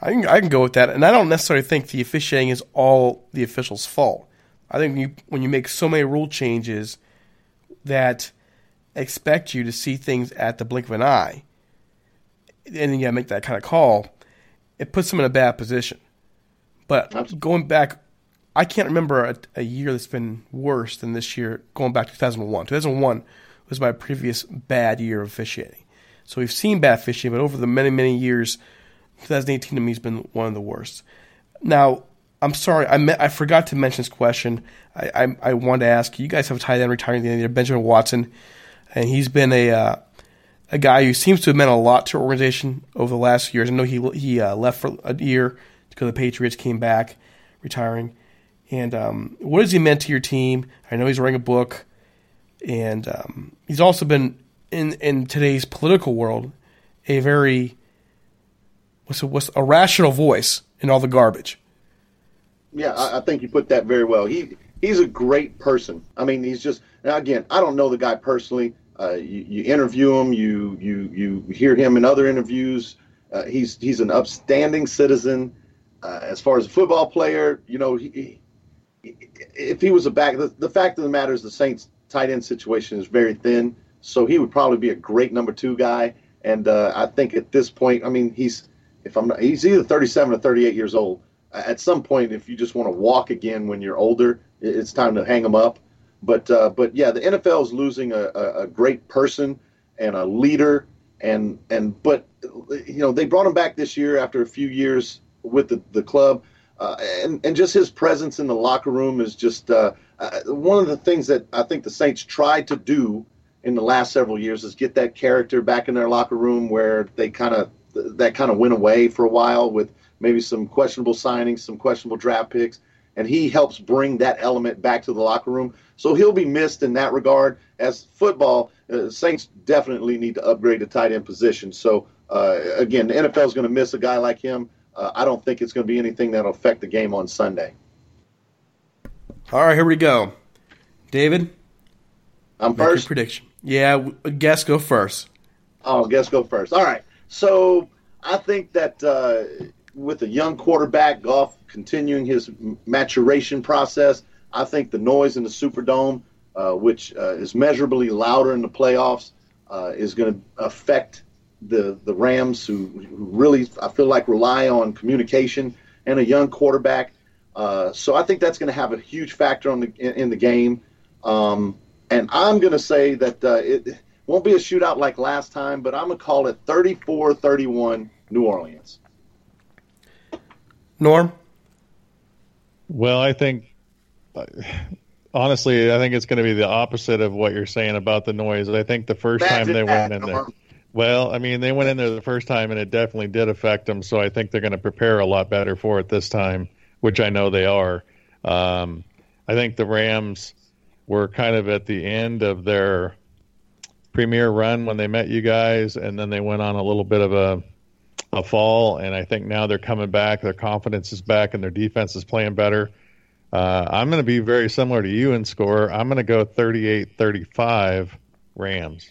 I can I can go with that, and I don't necessarily think the officiating is all the officials' fault. I think when you when you make so many rule changes that expect you to see things at the blink of an eye and then you got to make that kind of call, it puts them in a bad position. But going back, I can't remember a, a, year that's been worse than this year going back to 2001. 2001 was my previous bad year of officiating. So we've seen bad officiating, but over the many, many years, 2018 to me has been one of the worst. Now, I'm sorry, I me- I forgot to mention this question. I, I, I wanted to ask you guys have a tight end retiring the end Benjamin Watson, and he's been a uh, a guy who seems to have meant a lot to our organization over the last years. I know he he uh, left for a year to the Patriots, came back, retiring. And um, what has he meant to your team? I know he's writing a book, and um, he's also been in in today's political world a very what's a, what's a rational voice in all the garbage. Yeah, I, I think you put that very well. He he's a great person. I mean, he's just now again. I don't know the guy personally. Uh, you, you, interview him, you you you hear him in other interviews. Uh, he's he's an upstanding citizen. Uh, as far as a football player, you know, he, he, if he was a back, the, the fact of the matter is the Saints tight end situation is very thin, so he would probably be a great number two guy. And uh, I think at this point, I mean, he's if I'm not, he's either 37 or 38 years old. At some point, if you just want to walk again when you're older, it's time to hang him up. But uh, but yeah, the NFL is losing a, a, a, great person and a leader, and and but you know they brought him back this year after a few years with the the club, uh, and and just his presence in the locker room is just uh, uh one of the things that I think the Saints tried to do in the last several years is get that character back in their locker room where they kind of that kind of went away for a while with maybe some questionable signings, some questionable draft picks and he helps bring that element back to the locker room. So he'll be missed in that regard. As football, uh, Saints definitely need to upgrade the tight end position. So uh, again, the NFL is going to miss a guy like him. Uh, I don't think it's going to be anything that'll affect the game on Sunday. All right, here we go. David, I'm first. prediction. Yeah, guess go first. Oh, guess go first. All right. So I think that uh, with a young quarterback, Goff continuing his maturation process. I think the noise in the Superdome, uh, which uh, is measurably louder in the playoffs, uh, is going to affect the the Rams, who, who, really I feel like rely on communication and a young quarterback. Uh, so I think that's going to have a huge factor on the in, in the game. Um, and I'm going to say that uh, it won't be a shootout like last time, but I'm going to call it 34-31 New Orleans. Norm. Well, I think honestly, I think it's going to be the opposite of what you're saying about the noise. I think the first time they went in there, well, I mean, they went in there the first time and it definitely did affect them. So I think they're going to prepare a lot better for it this time, which I know they are. Um, I think the Rams were kind of at the end of their premier run when they met you guys, and then they went on a little bit of a a fall, and I think now they're coming back. Their confidence is back, and their defense is playing better. Uh, I'm going to be very similar to you in score. I'm going to go 38 35 Rams.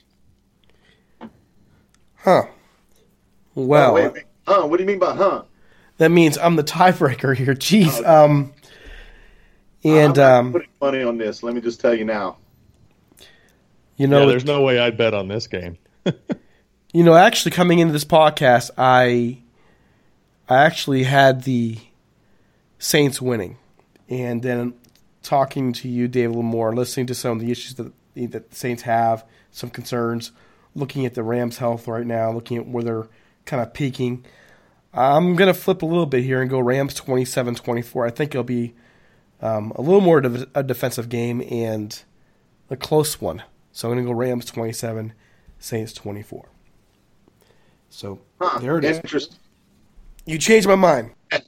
Huh. Well, oh, wait, wait. huh? What do you mean by huh? That means I'm the tiebreaker here. Jeez. Oh, um, and I'm um, putting money on this. Let me just tell you now. You know, yeah, there's no way I'd bet on this game. You know, actually, coming into this podcast, I I actually had the Saints winning, and then talking to you, David Lamore, listening to some of the issues that that the Saints have, some concerns, looking at the Rams' health right now, looking at where they're kind of peaking. I'm going to flip a little bit here and go Rams 27 24. I think it'll be um, a little more of a defensive game and a close one. So I'm going to go Rams 27, Saints 24. So huh, there it is. Interesting. You changed my mind.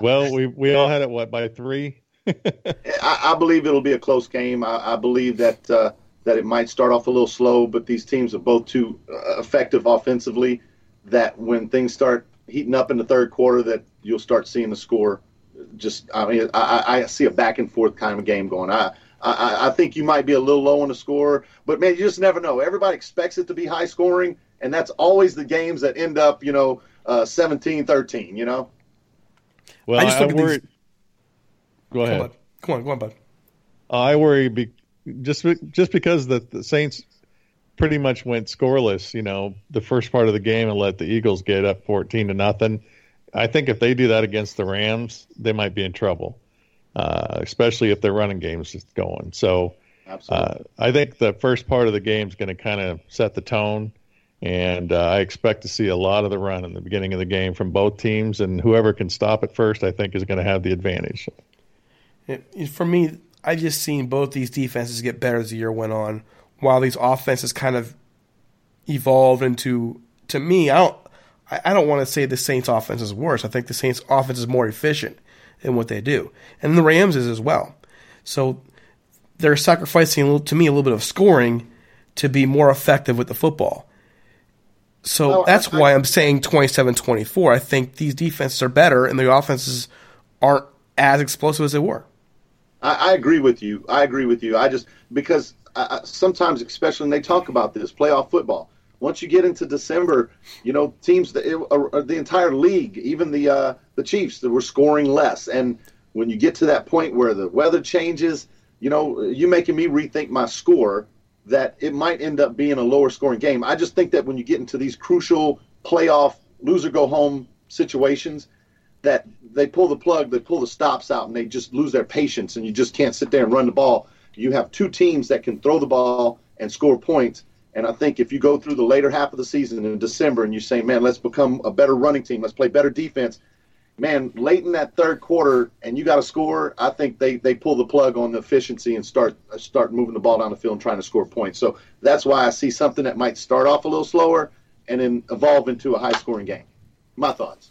well, we we all had it what by three. I, I, believe it'll be a close game. I, I believe that uh, that it might start off a little slow, but these teams are both too uh, effective offensively. That when things start heating up in the third quarter, that you'll start seeing the score. Just I mean, I, I see a back and forth kind of game going. I, I I think you might be a little low on the score, but man, you just never know. Everybody expects it to be high scoring and that's always the games that end up, you know, uh, 17-13, you know? Well, I just look I, at worry... these... Go ahead. Come on, come on, go on bud. I worry be... just just because the, the Saints pretty much went scoreless, you know, the first part of the game and let the Eagles get up 14 to nothing. I think if they do that against the Rams, they might be in trouble. uh, especially if their running game's just going. So uh, I think the first part of the game is going to kind of set the tone. And uh, I expect to see a lot of the run in the beginning of the game from both teams, and whoever can stop it first, I think, is going to have the advantage. For me, I've just seen both these defenses get better as the year went on, while these offenses kind of evolved into. To me, I don't. I don't want to say the Saints' offense is worse. I think the Saints' offense is more efficient in what they do, and the Rams is as well. So they're sacrificing a little, to me a little bit of scoring to be more effective with the football. So well, that's I, why I'm saying 27-24. I think these defenses are better and the offenses aren't as explosive as they were. I, I agree with you. I agree with you. I just because I, sometimes, especially when they talk about this playoff football, once you get into December, you know teams the, uh, the entire league, even the uh, the Chiefs, that were scoring less. And when you get to that point where the weather changes, you know, you making me rethink my score that it might end up being a lower scoring game. I just think that when you get into these crucial playoff loser go home situations, that they pull the plug, they pull the stops out, and they just lose their patience, and you just can't sit there and run the ball. You have two teams that can throw the ball and score points. And I think if you go through the later half of the season in December and you say, man, let's become a better running team, let's play better defense, man, late in that third quarter and you got to score, I think they, they pull the plug on the efficiency and start uh, start moving the ball down the field and trying to score points. So that's why I see something that might start off a little slower and then evolve into a high scoring game. My thoughts.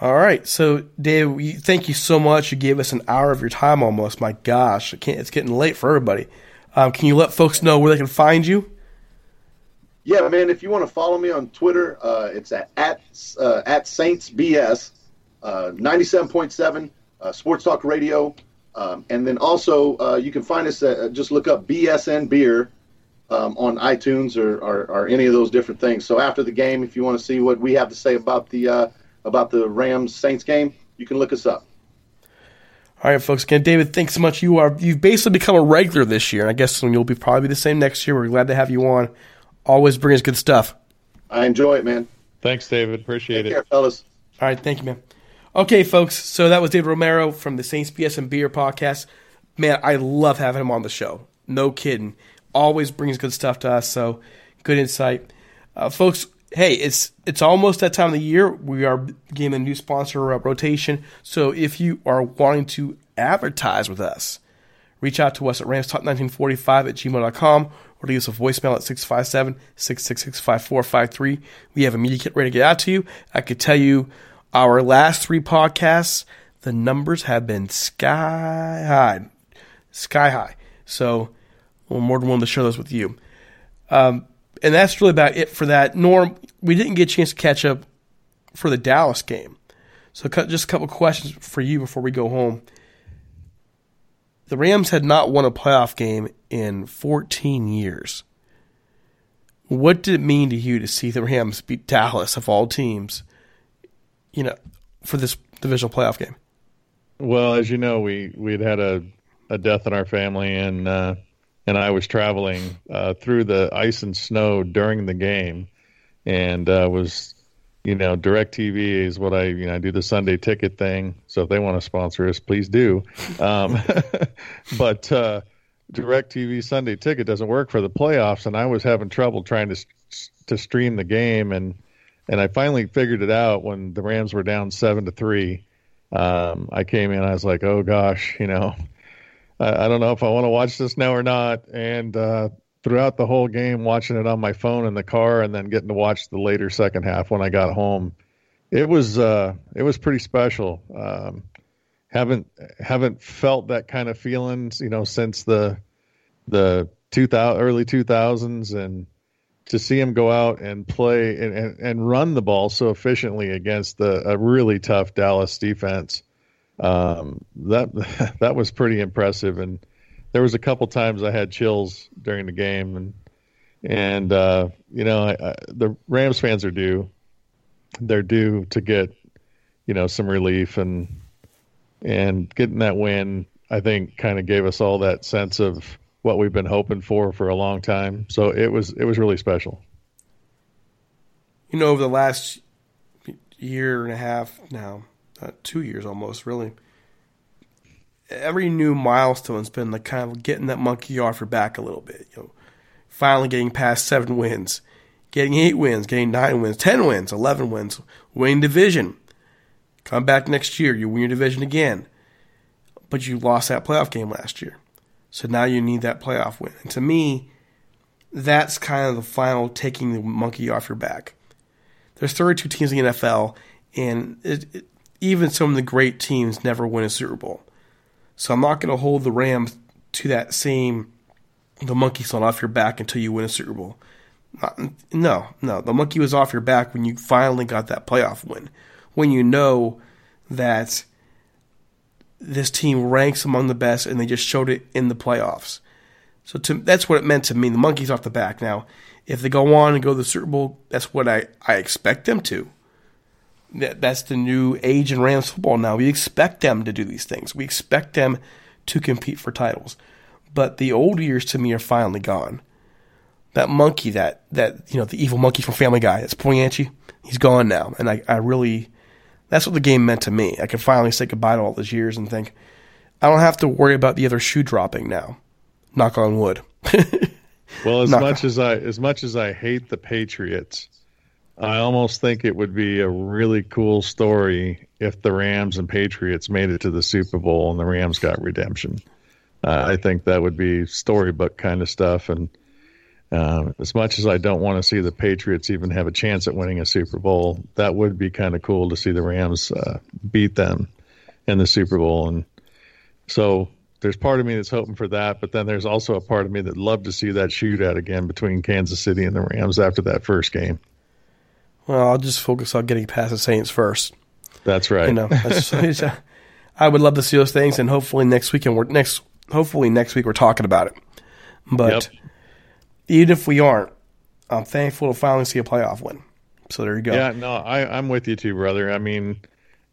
All right, so Dave, thank you so much. You gave us an hour of your time almost. My gosh, it's getting late for everybody. Um, can you let folks know where they can find you? yeah, man, if you want to follow me on Twitter, uh, it's at at, uh, at Saints BS, uh, 97.7 uh, Sports Talk Radio. Um, and then also, uh, you can find us at, just look up BSN Beer um, on iTunes or, or, or, any of those different things. So after the game, if you want to see what we have to say about the uh, about the Rams Saints game, you can look us up. All right, folks. Again, David, thanks so much. You are you've basically become a regular this year, and I guess you'll be probably the same next year. We're glad to have you on always brings good stuff. I enjoy it, man. Thanks, David. Appreciate it. Take it. Care, fellas. All right, thank you, man. Okay, folks. So that was David Romero from the Saints BS and Beer podcast. Man, I love having him on the show. No kidding. Always brings good stuff to us. So good insight, uh, folks. Hey, it's it's almost that time of the year. We are getting a new sponsor rotation. So if you are wanting to advertise with us, reach out to us at ramstalk1945 at gmail.com or leave us a voicemail at 657 666 5453. We have a media kit ready to get out to you. I could tell you our last three podcasts, the numbers have been sky high. Sky high. So we're more than willing to share those with you. Um, and that's really about it for that. Norm, we didn't get a chance to catch up for the Dallas game. So just a couple questions for you before we go home. The Rams had not won a playoff game in 14 years. What did it mean to you to see the Rams beat Dallas of all teams, you know, for this divisional playoff game? Well, as you know, we we'd had a, a death in our family, and uh, and I was traveling uh, through the ice and snow during the game, and uh, was you know, DirecTV is what I, you know, I do the Sunday ticket thing. So if they want to sponsor us, please do. Um, but uh, DirecTV Sunday ticket doesn't work for the playoffs, and I was having trouble trying to to stream the game, and and I finally figured it out when the Rams were down seven to three. Um, I came in, I was like, oh gosh, you know, I, I don't know if I want to watch this now or not, and uh, throughout the whole game, watching it on my phone in the car, and then getting to watch the later second half when I got home. It was uh, it was pretty special. Um, haven't haven't felt that kind of feelings, you know, since the the 2000 early 2000s, and to see him go out and play and, and, and run the ball so efficiently against the, a really tough Dallas defense, um, that that was pretty impressive. And there was a couple times I had chills during the game, and and uh, you know I, I, the Rams fans are due. They're due to get you know some relief and and getting that win. I think kind of gave us all that sense of what we've been hoping for for a long time. So it was it was really special. You know, over the last year and a half now, uh, two years almost, really, every new milestone's been like kind of getting that monkey off your back a little bit. You know, finally getting past seven wins, getting eight wins, getting nine wins, ten wins, eleven wins, winning division. Come back next year, you win your division again, but you lost that playoff game last year, so now you need that playoff win. And to me, that's kind of the final taking the monkey off your back. There's 32 teams in the NFL, and it, it, even some of the great teams never win a Super Bowl. So I'm not going to hold the Rams to that same the monkey's not off your back until you win a Super Bowl. Not, no, no, the monkey was off your back when you finally got that playoff win. When you know that this team ranks among the best and they just showed it in the playoffs. So to, that's what it meant to me. The monkey's off the back. Now, if they go on and go to the Super Bowl, that's what I, I expect them to. That, that's the new age in Rams football now. We expect them to do these things. We expect them to compete for titles. But the old years to me are finally gone. That monkey, that that you know, the evil monkey from Family Guy, that's at he's gone now. And I, I really that's what the game meant to me. I could finally say goodbye to all those years and think, I don't have to worry about the other shoe dropping now. Knock on wood. well, as Knock much on. as I as much as I hate the Patriots, I almost think it would be a really cool story if the Rams and Patriots made it to the Super Bowl and the Rams got redemption. Uh, I think that would be storybook kind of stuff. And uh, as much as I don't want to see the Patriots even have a chance at winning a Super Bowl, that would be kind of cool to see the Rams uh, beat them in the Super Bowl. And so there's part of me that's hoping for that, but then there's also a part of me that love to see that shootout again between Kansas City and the Rams after that first game. Well, I'll just focus on getting past the Saints first. That's right. You know, uh, I would love to see those things, and hopefully next weekend we're next hopefully next week we're talking about it. But yep. even if we aren't, I'm thankful to finally see a playoff win. So there you go. Yeah, no, I, I'm with you too, brother. I mean,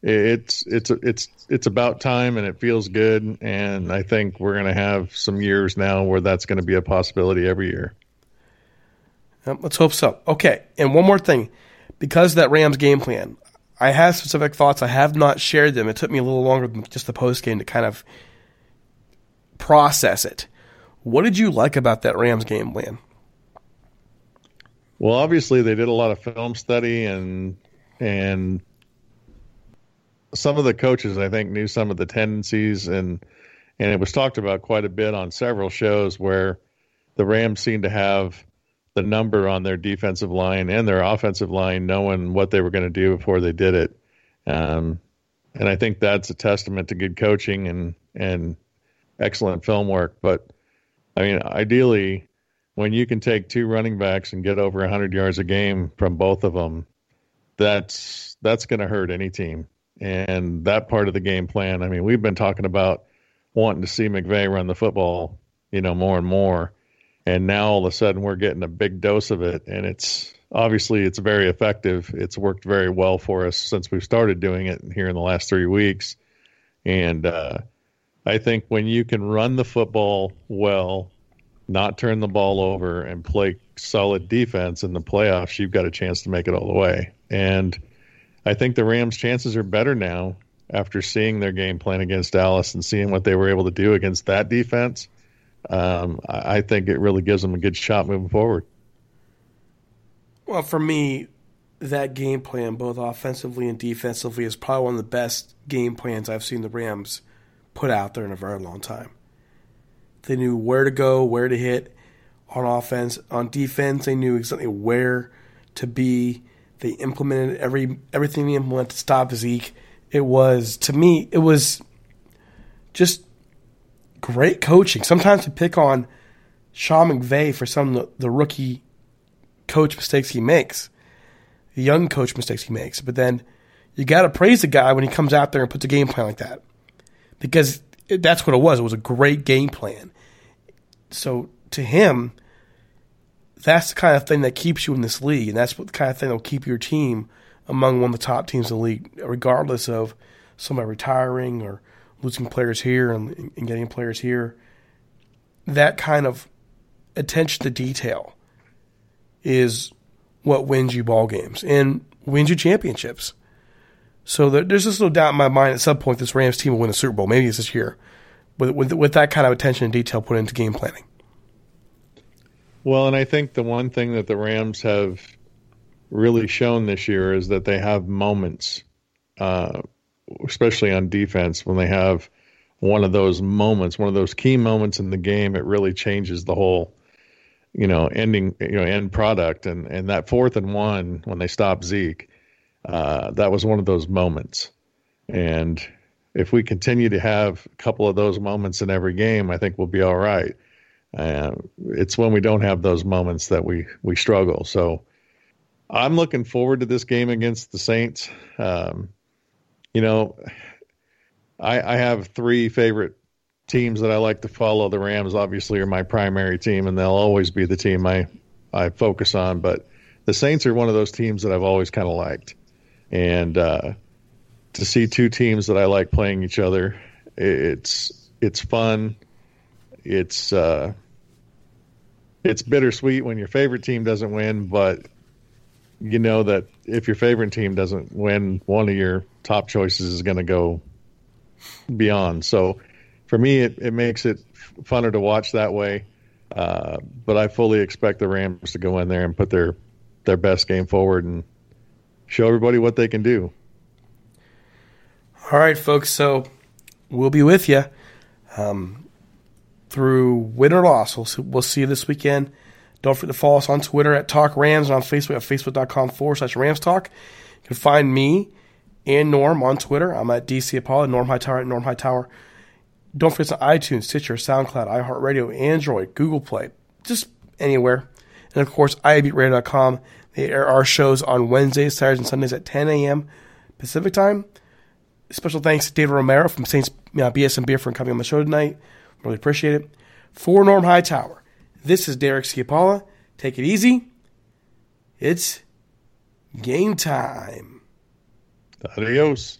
it's it's it's it's about time, and it feels good. And I think we're going to have some years now where that's going to be a possibility every year. Let's hope so. Okay, and one more thing, because that Rams game plan, I have specific thoughts. I have not shared them. It took me a little longer than just the post game to kind of process it. What did you like about that Rams game plan? Well, obviously they did a lot of film study and and some of the coaches I think knew some of the tendencies and and it was talked about quite a bit on several shows where the Rams seemed to have the number on their defensive line and their offensive line knowing what they were going to do before they did it. Um, and I think that's a testament to good coaching and and excellent film work. But I mean, ideally, when you can take two running backs and get over 100 yards a game from both of them, that's that's going to hurt any team. And that part of the game plan, I mean, we've been talking about wanting to see McVay run the football, you know, more and more. And now all of a sudden we're getting a big dose of it, and it's obviously it's very effective. It's worked very well for us since we've started doing it here in the last three weeks. And uh, I think when you can run the football well, not turn the ball over, and play solid defense in the playoffs, you've got a chance to make it all the way. And I think the Rams' chances are better now after seeing their game plan against Dallas and seeing what they were able to do against that defense. Um, I think it really gives them a good shot moving forward. Well, for me, that game plan, both offensively and defensively, is probably one of the best game plans I've seen the Rams put out there in a very long time. They knew where to go, where to hit on offense. On defense, they knew exactly where to be. They implemented every everything they implemented to stop Zeke. It was to me, it was just great coaching. Sometimes to pick on Sean McVay for some of the, the rookie coach mistakes he makes, the young coach mistakes he makes, but then you got to praise the guy when he comes out there and puts a game plan like that because that's what it was. It was a great game plan. So to him, that's the kind of thing that keeps you in this league, and that's the kind of thing that'll keep your team among one of the top teams in the league, regardless of somebody retiring or losing players here and, and getting players here. That kind of attention to detail is what wins you ball games and wins you championships. So there's just no doubt in my mind at some point this Rams team will win the Super Bowl. Maybe it's this year. with, with with that kind of attention and detail put into game planning. Well, and I think the one thing that the Rams have really shown this year is that they have moments, uh, especially on defense, when they have one of those moments, one of those key moments in the game, it really changes the whole, you know, ending, you know, end product. And and that fourth and one when they stopped Zeke, uh, that was one of those moments. And if we continue to have a couple of those moments in every game, I think we'll be all right. Uh, it's when we don't have those moments that we we struggle. So I'm looking forward to this game against the Saints. Um, you know, I, I have three favorite teams that I like to follow. The Rams obviously are my primary team, and they'll always be the team I I focus on. But the Saints are one of those teams that I've always kind of liked, and uh, to see two teams that I like playing each other, it's it's fun. It's uh, it's bittersweet when your favorite team doesn't win, but you know that if your favorite team doesn't win, one of your top choices is going to go beyond. So for me, it, it makes it funner to watch that way. Uh, but I fully expect the Rams to go in there and put their their best game forward and show everybody what they can do. All right, folks. So we'll be with you um, through win or loss. We'll we'll see you this weekend. Don't forget to follow us on Twitter at Talk Rams and on Facebook at facebook.com forward slash Rams Talk. You can find me and Norm on Twitter. I'm at DC Apollo, Norm Hightower at Norm Hightower. Don't forget to iTunes, Stitcher, SoundCloud, iHeartRadio, Android, Google Play, just anywhere. And of course, ibeatradio.com. They air our shows on Wednesdays, Saturdays, and Sundays at 10 a.m. Pacific time. Special thanks to David Romero from Saints uh, you know, BS Beer for coming on the show tonight. Really appreciate it. For Norm Hightower, this is Derek Ciapala. Take it easy. It's game time. Adios.